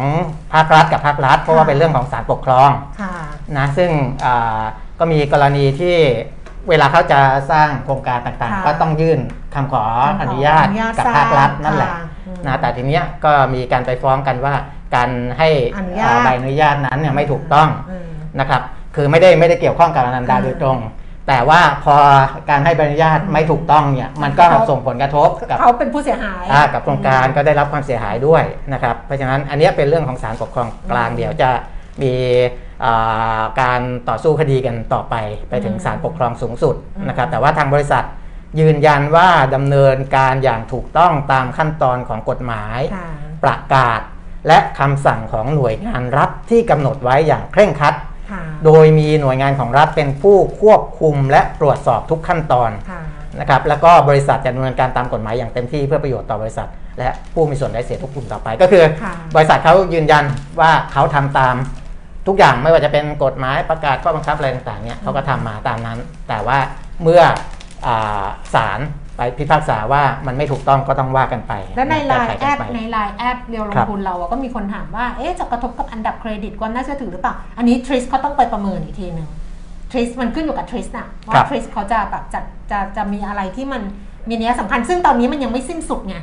ภาครัฐกับภาครัฐ เพราะว่าเป็นเรื่องของศาลปกครองค่ะนะซึ่งอ่าก็มีกรณีที่เวลาเขาจะสร้างโครงการต่างค่ะๆก็ต้องยื่นคำขอคำขออนุญาตอนุญาตกับสร้างภาครัฐนั่นแหละค่ะอืมนะแต่ทีเนี้ยก็มีการไปฟ้องกันว่าการให้อนุญาตอ่าใบอนุญาตนั้นเนี่ยไม่ถูกต้องอืมนะครับคือไม่ได้ไม่ได้เกี่ยวข้องกับอนันดาอืมโดยตรง แต่ว่าพอการให้ใบอนุญาตไม่ถูกต้องเนี่ยมันก็เขาส่งผลกระทบกับเขาเป็นผู้เสียหายอ่ากับโครงการก็ได้รับความเสียหายด้วยนะครับ เพราะฉะนั้นอันเนี้ยเป็นเรื่องของศาลปกครองกลางอืมเดี๋ยวจะมีอ่าการต่อสู้คดีกันต่อไปไปถึงอืมศาลปกครองสูงสุดอืมนะครับ แต่ว่าทางบริษัทยืนยันว่าดำเนินการอย่างถูกต้องตามขั้นตอนของกฎหมายค่ะประกาศ และคำสั่งของหน่วยงานรัฐที่กำหนดไว้อย่างเคร่งครัดค่ะ โดยมีหน่วยงานของรัฐเป็นผู้ควบคุมและตรวจสอบทุกขั้นตอนค่ะนะครับแล้วก็บริษัทจะดำเนินการตามกฎหมายอย่างเต็มที่เพื่อประโยชน์ต่อบริษัท และผู้มีส่วนได้เสียทุกกลุ่มต่อไป ก็คือค่ะบริษัทเขายืนยันว่าเขาทำตามทุกอย่างไม่ว่าจะเป็นกฎหมายประกาศข้อบังคับอะไรต่างๆเนี่ยเขาก็ทำมาตามนั้น แต่ว่าเมื่ออาศาล ไปพิพากษาว่ามันไม่ถูกต้องก็ต้องว่ากันไป แล้วในไลก้น์ไขแอกันดไปในไลน์แอดเรียวลครังบทุนเราอะก็มีคนถามว่าเอ๊ะจะกระทบกับอันดับเครดิตความน่าเชื่อถือหรือเปล่า อันนี้ทริสเขาต้องไปประเมินอีกทีหนึ่งทริสมันขึ้นอยู่กับทริสนะครัว่าบทริสเขาจะแบบจะจะจะมีอะไรที่มันมีนัยสำคัญซึ่งตอนนี้มันยังไม่สิ้นสุดไง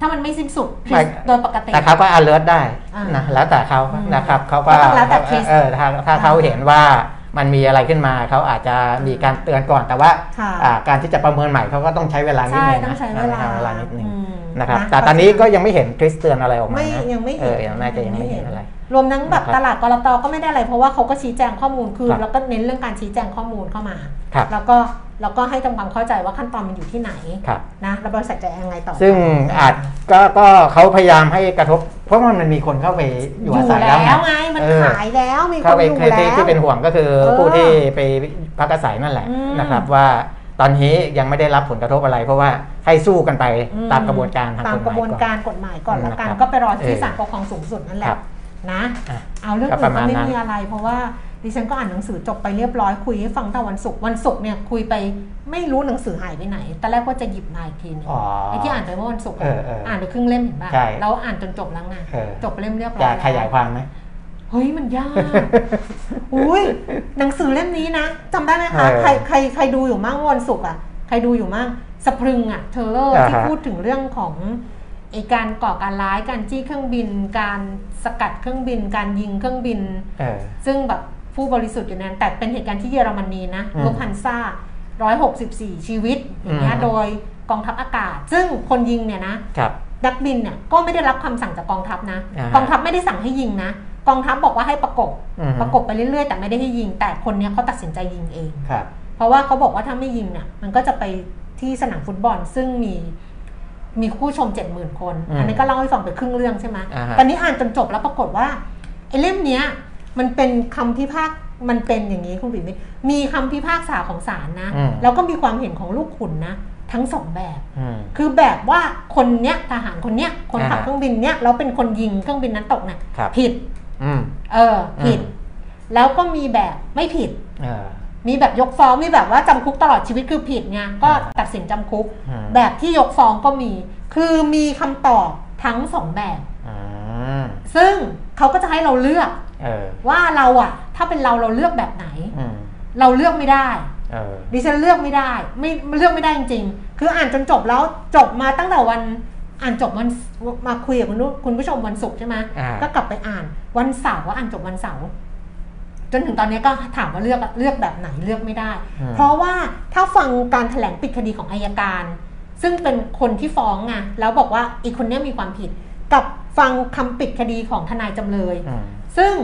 ถ้ามันไม่สิ้นสุดทริสโดยปกติแต่เขาก็ alert ได้อ่านะแล้วแต่เขาอืมนะครับเขาก็ก็ต้องแล้วแต่ case เออถ้าถ้าเขาเห็นว่า มันมีอะไรขึ้นมาเขาอาจจะมีการเตือนก่อนแต่ว่าค่ะอ่าการที่จะประเมินใหม่เขาก็ต้องใช้เวลานิดใช่นึงต้องนะใช้เวลาต้องใช้เวลานิดนึงอืมนะครับนะแต่ตอนนี้ก็ยังไม่เห็นคริสเตือนอะไรออกมาไม่นะยังไม่เอเห็นอยังน่าจะยังไม่เห็นอะไร รวมทั้งแบบนะครับตลาดกรตก็ไม่ได้อะไร เพราะว่าเขาก็ชี้แจงข้อมูลคือครับแล้วก็เน้นเรื่องการชี้แจงข้อมูลเข้ามาครับแล้วก็แล้วก็ให้ทำความเข้าใจว่าขั้นตอนมันอยู่ที่ไหนครับนะแล้วบริษัทจะยังไงต่อ ซึ่งอาจก็ก็เขาพยายามให้กระทบ เพราะว่ามันมีคนเข้าไปออยู่ยู่อาศัยแล้แล้ววไงมันเออขายแล้วมีคเข้านไปอยู่คือแล้ที่วที่เป็นห่วงก็คือเออผู้ที่ไปพักอาศัยนั่นแหละอืมนะครับว่าตอนนี้ยังไม่ได้รับผลกระทบอะไร เพราะว่าให้สู้กันไปอืตามกระบวนการทางตากมฎหกระมายบวนก่อนการกฎหมายก่อนแล้วกันนะครับก็ไปรอที่เออศาลปกครองสูงสุดนั่นแหครัละบ นะอะเอาเรื่องก็อื่ประนมาก็ณไม่นั้นมีอะไร เพราะว่าดิฉันก็อ่านหนังสือจบไปเรียบร้อยคุยให้ฟังแต่วันศุกร์วันศุกร์เนี่ยคุยไปไม่รู้หนังสือหายไปไหนตอนแรกว่าจะหยิบมาอีกทีนึงอ๋อไอ้ที่อ่านไปเมื่อวันศุกร์เออเอออ่านไปครึ่งเล่มเห็นป่ะใช่แล้วอ่านจนจบแล้วไงเออจบเล่มเรียบร้อยจะแล้วขยายความไหมเฮ้ยมันยากอุ้ยหนังสือเล่มนี้นะจำได้ไหมคะเออใครใครใครดูอยู่มั่งวันศุกร์อะใครดูอยู่มั่งสะพรึงอะเทเลอร์อ่าฮะที่พูดถึงเรื่องของ ไอการก่อการร้ายการจี้เครื่องบิน การสกัดเครื่องบิน การยิงเครื่องบินเออซึ่งแบบผู้บริสุทธิ์อยู่นั้น แต่เป็นเหตุการณ์ที่เยอรมนีนะอืมลูกฮันซ่า164ชีวิตอย่างเงี้ยอืมโดยกองทัพอากาศ ซึ่งคนยิงเนี่ยนะครับนักบินเนี่ยก็ไม่ได้รับคำสั่งจากกองทัพนะอ่าฮะกองทัพไม่ได้สั่งให้ยิงนะ กองทัพบอกว่าให้ประกบอือฮึประกบไปเรื่อยๆ แต่ไม่ได้ให้ยิง แต่คนเนี้ยเขาตัดสินใจยิงเองครับเพราะว่าเขาบอกว่าถ้าไม่ยิงเนี่ยมันก็จะไปที่สนามฟุตบอลซึ่งมี มีผู้ชมเจ็ดหมื่นคนอืมอันนี้ก็เล่าให้ฟังไปครึ่งเรื่องใช่ไหมอ่าฮะตอนนี้อ่านจนจบแล้วปรากฏว่าไอ้เล่มเนี้ยมันเป็นคำพิพากมันเป็นอย่างนี้คุณบิ๋มมีคำพิพากษาของศาลนะอืมแล้วก็มีความเห็นของลูกขุนนะทั้งสองแบบอืมคือแบบว่าคนเนี้ยทหารคนเนี้ยคนขับอ่าฮะเครื่องบินเนี้ยเราเป็นคนยิงเครื่องบินนั้นตกเนี่ยครับผิดอืมเออผิดอืมแล้วก็มีแบบไม่ผิดเออ มีแบบยกฟ้องมีแบบว่าจำคุกตลอดชีวิตคือผิดไงก็อ่าตัดสินจำคุกอืมแบบที่ยกฟ้องก็มี คือมีคำตอบทั้งสองแบบอืมซึ่งเขาก็จะให้เราเลือกเออว่าเราอะถ้าเป็นเราเราเลือกแบบไหนอืมเราเลือกไม่ได้เออดิฉันเลือกไม่ได้ ไม่เลือกไม่ได้จริงๆ คืออ่านจนจบแล้วจบมาตั้งแต่วันอ่านจบวันมาคุยกับคุณนุคุณผู้ชมวันศุกร์ใช่ไหมอ่าก็กลับไปอ่านวันเสาร์ว่าอ่านจบวันเสาร์ จนถึงตอนนี้ก็ถามว่าเลือกเลือกแบบไหนเลือกไม่ได้อืมเพราะว่าถ้าฟังการแถลงปิดคดีของอายการ ซึ่งเป็นคนที่ฟ้องไงแล้วบอกว่าอีกคนเนี้ยมีความผิด กับฟังคำปิดคดีของทนายจำเลยอืมซึ่ง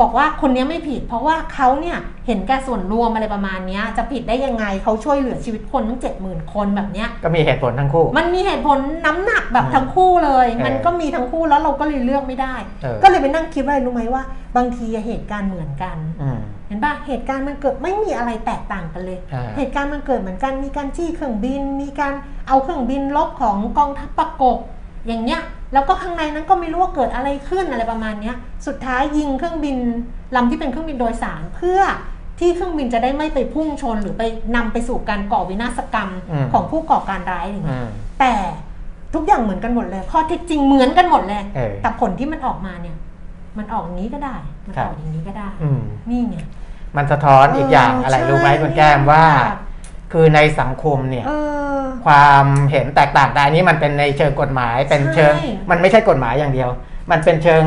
บอกว่าคนเนี้ยไม่ผิด เพราะว่าเขาเนี่ยเห็นแก่ส่วนรวมอะไรประมาณเนี้ยจะผิดได้ยังไงเขาช่วยเหลือชีวิตคนทั้งเจ็ดหมื่นคนแบบเนี้ยก็มีเหตุผลทั้งคู่ มันมีเหตุผลน้ำหนักแบบอืมทั้งคู่เลยเออมันก็มีทั้งคู่แล้วเราก็เลยเลือกไม่ได้เออก็เลยไปนั่งคิดว่าอะไรรู้ไหมว่า บางทีเหตุการณ์เหมือนกันอืมเห็นป่ะเหตุการณ์มันเกิดไม่มีอะไรแตกต่างกันเลยอ่าเหตุการณ์มันเกิดเหมือนกันมีการจี้เครื่องบิน มีการเอาเครื่องบินลบของกองทัพประกบอย่างเงี้ย แล้วก็ข้างในนั้นก็ไม่รู้ว่าเกิดอะไรขึ้นอะไรประมาณเนี้ยสุดท้ายยิงเครื่องบินลำที่เป็นเครื่องบินโดยสารเพื่อที่เครื่องบินจะได้ไม่ไปพุ่งชนหรือไปนำไปสู่การก่อวินาศกรรมอืมของผู้ก่อการร้ายอย่างอืเงี้ยมแต่ทุกอย่างเหมือนกันหมดเลย ข้อเท็จจริงเหมือนกันหมดเลยเออแต่ผลที่มันออกมาเนี่ย มันออกอย่างนี้ก็ได้ มันครับออกอย่างนี้ก็ได้อืมนี่ไง มันสะท้อนอีกอย่างเออออะไรใช่รู้ไหมคุณแก้มว่า คือในสังคมเนี่ยเออความเห็นแตกต่างแต่อันนี้มันเป็นในเชิงกฎหมายเป็นเชิงใช่มันไม่ใช่กฎหมายอย่างเดียว มันเป็นเชิง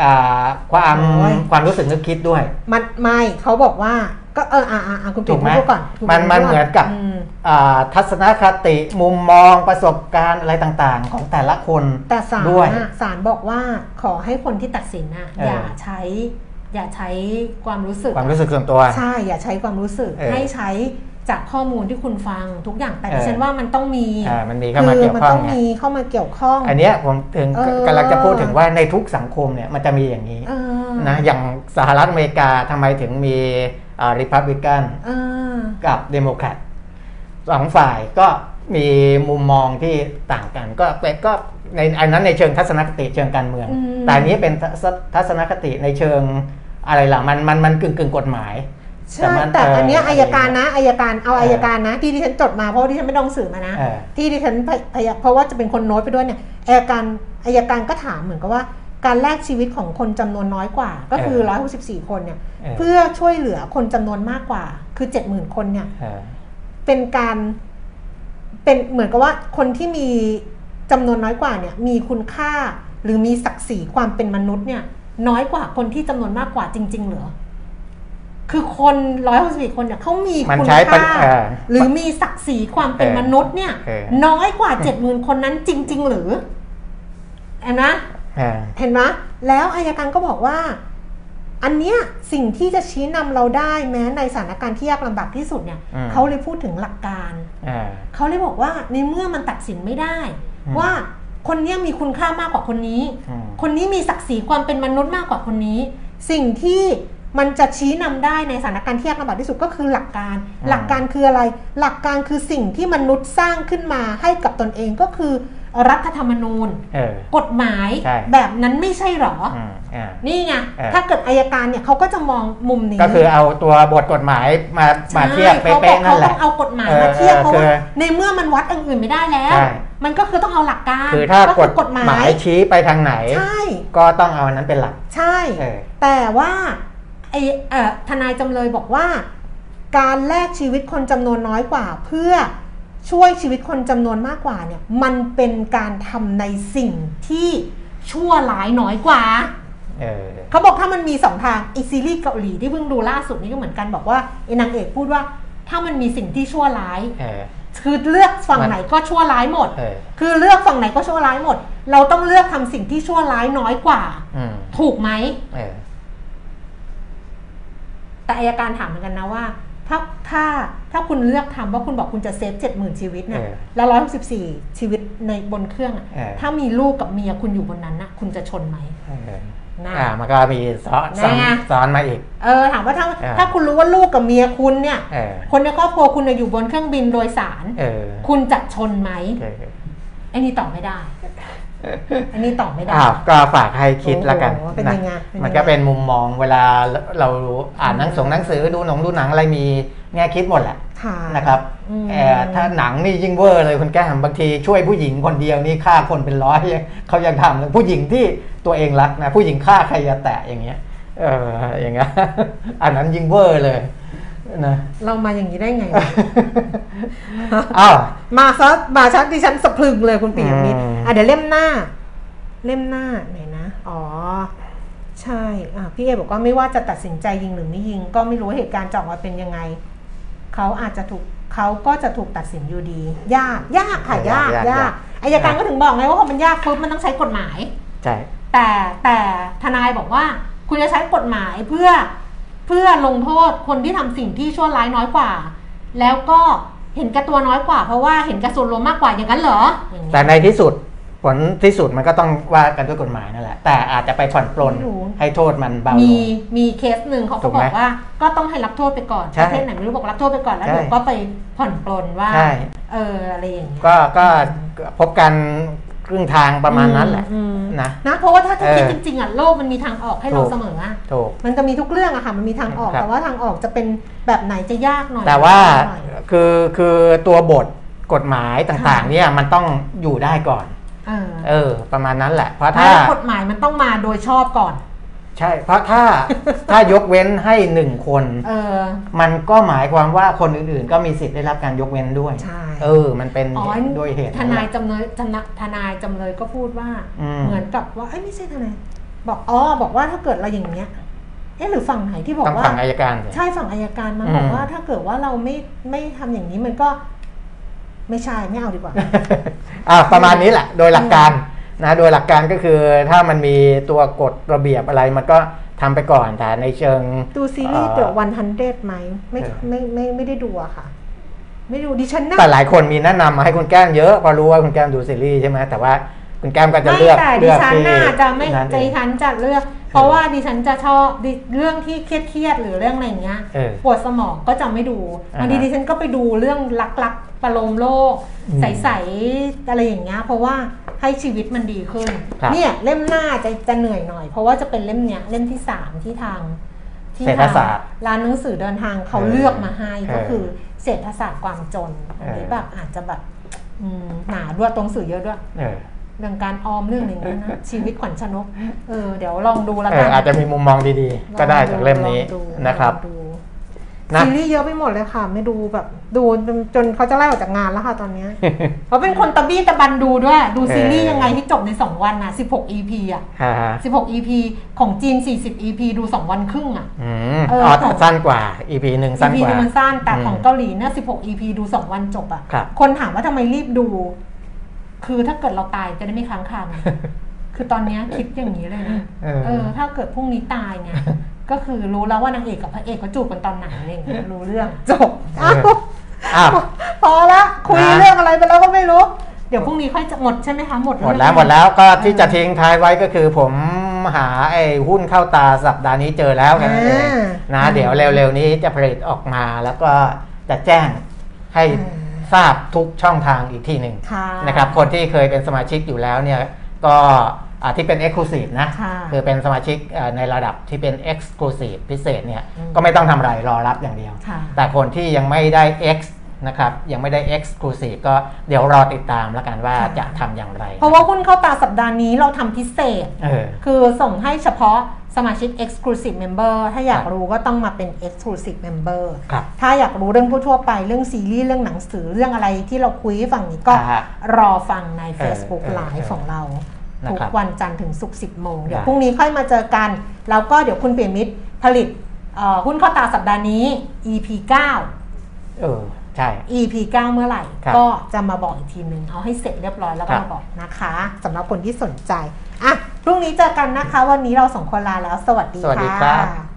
อ่าความโอ้ยความรู้สึกนึกคิดด้วย มันไม่เขาบอกว่าก็เอออ่าอ่าคุณถูปิ๊กไหมพูดก่อนคุณมันปิ๊มันพูดเหมือนกับมอ่าทัศนคติมุมมองประสบการณ์อะไรต่างๆ ของแต่ละคนแต่ศาลด้วยน่ะศาลบอกว่าขอให้คนที่ตัดสินน่ะเออออย่าใช้ อย่าใช้ความรู้สึกความรู้สึกส่วนตัวใช่อย่าใช้ความรู้สึกเออให้ใช้ จากข้อมูลที่คุณฟังทุกอย่างแต่เออดิฉันว่ามันต้องมีอ่ามันมีเข้ามาเกี่ยวมัข้องต้องไงมีเข้ามาเกี่ยวข้อง อันเนี้ยผมถึงเออกำลังจะพูดถึงว่าในทุกสังคมเนี่ยมันจะมีอย่างนี้เออนะอย่างสหรัฐอเมริกาทำไมถึงมีริพับลิกันเออกับเดโมแครตสองฝ่ายก็มีมุมมองที่ต่างกัน ก็เป็นก็ในอันนั้นในเชิงทัศนคติเชิงการเมืองอืมแต่อันนี้เป็นทัศทัศนคติในเชิงอะไรล่ะมันมันมันกึ่งกึ่งกฎหมาย ใช่มันแต่อันเนี้ยเอัยการนะอายการเอาเอออัยการนะ ที่ดิฉันจดมาเพราะว่าดิฉันไม่ต้องสื่อมานะเออที่ดิฉันพยพยเพราะว่าจะเป็นคนโน้ตไปด้วยเนี่ยอายการอายการก็ถามเหมือนกับว่าการแลกชีวิตของคนจำนวนน้อยกว่า ก็คือเออ164 คนเนี่ยเออเพื่อช่วยเหลือคนจำนวนมากกว่า คือ 70,000 คนเนี่ยเออเป็นการเป็นเหมือนกับว่าคนที่มีจำนวนน้อยกว่าเนี่ย มีคุณค่าหรือมีศักดิ์ศรีความเป็นมนุษย์เนี่ย น้อยกว่าคนที่จำนวนมากกว่าจริง ๆ เหรอ คือคนร้อยหกสิบคนเนี่ยเขามีมันคุณใช้ปัญค่าเออหรือมีศักดิ์ศรีความเป็นเออมนุษย์เนี่ยเออน้อยกว่าเจ็ดหมื่นคนนั้นจริง ๆ หรือเห็นไหมเออเห็นไหมแล้วอายการก็บอกว่า อันเนี้ยสิ่งที่จะชี้นำเราได้แม้ในสถานการณ์ที่ยากลำบากที่สุดเนี่ยอืมเขาเลยพูดถึงหลักการเออเขาเลยบอกว่าในเมื่อมันตัดสินไม่ได้อืมว่าคนเนี้ยมีคุณค่ามากกว่าคนนี้อืมคนนี้มีศักดิ์ศรีความเป็นมนุษย์มากกว่าคนนี้ สิ่งที่ มันจะชี้นำได้ในสถานการณ์ที่ยากลำบากที่สุดก็คือหลักการอืมหลักการคืออะไร หลักการคือสิ่งที่มนุษย์สร้างขึ้นมาให้กับตนเองก็คือรัฐธรรมนูญเออกฎหมายใช่แบบนั้นไม่ใช่หรออืมอ่านี่ไงเออถ้าเกิดอายการเนี่ยเขาก็จะมองมุมนี้ ก็คือเอาตัวบทกฎหมายมามาเทียบใช่เป๊ะๆนั่นแหเขาบอละกเขาต้องเอากฎหมายเออมาเทียบเออเพราะว่าคือในเมื่อมันวัดอื่นๆไม่ได้แล้วใช่มันก็คือต้องเอาหลักการคือถ้ากคืฎกฎหมายหมายชี้ไปทางไหนใช่ก็ต้องเอาอันนั้นเป็นหลัก ใช่เออแต่ว่า ไอเอ่อทนายจำเลยบอกว่า การแลกชีวิตคนจำนวนน้อยกว่า เพื่อช่วยชีวิตคนจำนวนมากกว่าเนี่ยมันเป็นการทำในสิ่งที่ชั่วร้ายน้อยกว่าเออเขาบอกถ้ามันมีสองทางไอซีรีส์เกาหลีที่เพิ่งดูล่าสุดนี่ก็เหมือนกันบอกว่าไอ้นางเอกพูดว่า ถ้ามันมีสิ่งที่ชั่วร้ายเออคือเลือกฝั่งมันไหนก็ชั่วร้ายหมดเออคือเลือกฝั่งไหนก็ชั่วร้ายหมด เราต้องเลือกทำสิ่งที่ชั่วร้ายน้อยกว่าอืมถูกไหมเออ แต่อายการถามเหมือนกันนะว่า ถ้าถ้าถ้าคุณเลือกทำว่าคุณบอกคุณจะเซฟเจ็ดหมื่นชีวิตเนี่ยเออแล้วร้อยหกสิบสี่ชีวิตในบนเครื่องอะเออถ้ามีลูกกับเมียคุณอยู่บนนั้นนะคุณจะชนไหมเออนะอ่ามันก็มีซ้อนซ้อนไงซ้อนมาอีก เออถามว่าถ้าเออถ้าคุณรู้ว่าลูกกับเมียคุณเนี่ยเออคนในครอบครัวคุณน่ะอยู่บนเครื่องบินโดยสารเออคุณจะชนไหมเออไอ้นี่ตอบไม่ได้ อันนี้ตอบไม่ได้อ้าวก็ฝากให้คิดแล้วกันโอ้โหเป็นยังไงเป็นยังไงมันก็เป็นมุมมองเวลาเราอ่านหนังสงหนังสือดูหนังดูหนังอะไรมีแง่คิดหมดแหละค่ะนะครับอืมเอ่อถ้าหนังนี่ยิ่งเวอร์เลยคุณแก้มบางทีช่วยผู้หญิงคนเดียวนี่ฆ่าคนเป็นร้อยเขายังทำเลยผู้หญิงที่ตัวเองรักนะผู้หญิงฆ่าใครจะแตะอย่างเงี้ยเอออย่างเงี้ยอันนั้นยิ่งเวอร์เลย นะเรามาอย่างนี้ได้ไงอ้าวมาซะมาชักดิฉันสะพรึงเลยคุณปียมิตรอืมอะเดี๋ยวเล่มหน้า เล่มหน้าไหนนะอ๋อใช่อะพี่เอบอกว่าไม่ว่าจะตัดสินใจยิงหรือไม่ยิง ก็ไม่รู้ว่าเหตุการณ์จะออกมาเป็นยังไงเขาอาจจะถูกเขาก็จะถูกตัดสินอยู่ดี ยากยากค่ะยากยากอายการก็ถึงบอกไงว่าพอมันยากปุ๊บมันต้องใช้กฎหมายใช่แต่แต่ทนายบอกว่า คุณจะใช้กฎหมายเพื่อเพื่อลงโทษคนที่ทำสิ่งที่ชั่วร้ายน้อยกว่า แล้วก็เห็นแก่ตัวน้อยกว่า เพราะว่าเห็นแก่ส่วนรวมมากกว่าอย่างนั้นเหรออย่างเงี้ยแต่ในที่สุดผลที่สุดมันก็ต้องว่ากันด้วยกฎหมายนั่นแหละ แต่อาจจะไปผ่อนปลนไม่รู้ให้โทษมันเบาลมีงมีเคสหนึ่งเขาถูก็กไหบมอกว่าก็ต้องให้รับโทษไปก่อนใช่ประเทศไหนไม่รู้บอกรับโทษไปก่อนแล้วใช่เดี๋ยวก็ไปผ่อนปลนว่าใช่เอออะไรอย่างเงี้ยก็ก็พบกัน ครึ่งทางประมาณนั้นแหละอืมนะ นะเพราะว่าถ้าจะคิดเออจริงๆอะโลกมันมีทางออกให้เราถูก เสมออะถูก มันจะมีทุกเรื่องอะค่ะมันมีทางออกครับ แต่ว่าทางออกจะเป็นแบบไหนจะยากหน่อยแต่ว่าหน่อยคือคือตัวบทกฎหมายต่างๆ เนี่ยมันต้องอยู่ได้ก่อน เออเออ ประมาณนั้นแหละ เพราะถ้าถ้ากฎหมายมันต้องมาโดยชอบก่อน ใช่ เพราะถ้าถ้ายกเว้นให้หนึ่งคน เออ มันก็หมายความว่าคนอื่นๆ ก็มีสิทธิ์ได้รับการยกเว้นด้วย ใช่ เออ มันเป็นอ๋อด้วยเหตุทนายจำเลยทนายทนายจำเลยก็พูดว่าอืมเหมือนกับว่าเอ้ยไม่ใช่ทนายบอกอ๋อบอกว่าถ้าเกิดเราอย่างเงี้ยเอ๊ะหรือฝั่งไหนที่บอกต้องว่าฝั่งอายการสิใช่ฝั่งอายการมันอืมบอกว่าถ้าเกิดว่าเราไม่ไม่ทำอย่างนี้มันก็ ไม่ใช่ไม่เอาดีกว่า อ่าประมาณนี้แหละ โดยหลักการ นะโดยหลักการก็คือถ้ามันมีตัวกฎระเบียบอะไรมันก็ทำไปก่อนแต่ในเชิง ดูซีรีส์เอ่อเดอะวันฮันเดไหมไม่เออไม่ไม่ไม่ได้ดูอะค่ะ ไม่ดูดิฉันนะแต่หลายคนมีแนะนำมาให้คุณแก้มเยอะเพอรู้ว่าคุณแก้มดูซีรีส์ใช่ไหมแต่ว่า คุณแก้มก็จะไม่เลือกแต่เลืดิอกฉันที่น่ะจะไม่นั่นเอดิงฉันจะเลือก เพราะว่าดิฉันจะชอบดิเรื่องที่เครียดๆหรือเรื่องอะไรอย่างเงี้ยเออปวดสมองก็จะไม่ดูอ่าฮะบางทีดิฉันก็ไปดูเรื่องรักๆประโลมโลกอืมใสๆอะไรอย่างเงี้ยเพราะว่าให้ชีวิตมันดีขึ้นครับเนี่ยเล่มหน้าจะจะเหนื่อยหน่อย เพราะว่าจะเป็นเล่มเนี้ยเล่มที่สามที่ทางที่เศรษฐทางศาสตร์ร้านหนังสือเดินทางเขาเออเลือกมาให้ก็เออคือเศรษฐศาสตร์ความจนอันนี้เออแบบอาจจะแบบอืมหนาด้วยตรงสื่อเยอะด้วย เออเรื่องการออมเรื่องอะไรอย่างเงี้ยนะชีวิตขวัญชนกเออเดี๋ยวลองดูแล้วเอกัอนอาจจะมีมุมมองดีๆ ก็ได้จากเล่มนี้ลองดูนะครับลองดูนะซีรีส์เยอะไปหมดเลยค่ะ ไม่ดูแบบ ดูจนจนเขาจะไล่ออกจากงานแล้วค่ะตอนเนี้ยเพราะเป็นคนตะบี้ตะบันดูด้วย ดูซีรีส์ยังไงที่จบใน 2 วันน่ะ16 EP อะฮ่าฮะ16 EP ของจีน 40 EP ดู 2 วันครึ่งอะอืมเอออ๋อของสั้นกว่า EP หนึ่งสั้น EP กว่านึงมันสั้นแต่อืมของเกาหลีเนี่ย16 EP ดู 2 วันจบอะครับคนถามว่าทำไมรีบดู คือถ้าเกิดเราตายจะได้ไม่ค้างคาไงคือตอนเนี้ยคิดอย่างนี้เลยนะเออเออ ถ้าเกิดพรุ่งนี้ตายไงก็คือรู้แล้วว่านางเอกกับพระเอกเขาจูบกันตอนไหนอะไรอย่างเงี้ยรู้เรื่องจบเอออ้าวพอละคุยนะเรื่องอะไรไปแล้วก็ไม่รู้ เดี๋ยวพรุ่งนี้ค่อยจะหมดใช่ไหมคะหมดหมดแล้วหมดแล้วก็ที่จะทิ้งท้ายไว้ก็คือผมหาไอ้หุ้นเข้าตาสัปดาห์นี้เจอแล้วแค่นั้นเองนะเดี๋ยวเร็วๆนี้จะผลิตออกมาแล้วก็จะแจ้งให้ ทราบทุกช่องทางอีกทีหนึ่งค่ะนะครับคนที่เคยเป็นสมาชิกอยู่แล้วเนี่ยก็อ่าที่เป็น Exclusive นะค่ะคือเป็นสมาชิกอ่าในระดับที่เป็น Exclusive พิเศษเนี่ยอืมก็ไม่ต้องทำอะไรรอรับอย่างเดียวค่ะแต่คนที่ยังไม่ได้ X นะครับยังไม่ได้ Exclusive ก็เดี๋ยวรอติดตามแล้วกันว่าค่ะจะทำอย่างไร เพราะว่าหุ้นเข้าตาสัปดาห์นี้เราทำพิเศษเออคือส่งให้เฉพาะสมาชิก Exclusive Member ถ้าอยากครับรู้ก็ต้องมาเป็น Exclusive Member ครับถ้าอยากรู้เรื่องทั่วๆไปเรื่องซีรีส์เรื่องหนังสือเรื่องอะไรที่เราคุยให้ฟังนี้ก็อ่าฮะรอฟังใน Facebook เออเออ Live ของเรานะทุกครับวันจันทร์ถึงศุกร์10โมงเดี๋ยวได้พรุ่งนี้ค่อยมาเจอกัน แล้วก็เดี๋ยวคุณเปียมิตรผลิตเอ่อหุ้นเข้าตาสัปดาห์นี้ EP 9เออใช่ EP 9 เมื่อไหร่ครับก็จะมาบอกอีกทีนึงเอาให้เสร็จเรียบร้อยแล้วก็ครับมาบอกนะคะสำหรับคนที่สนใจอะพรุ่งนี้เจอกันนะคะ วันนี้เราสองคนลาแล้ว สวัสดีสวัสดีค่ะครับ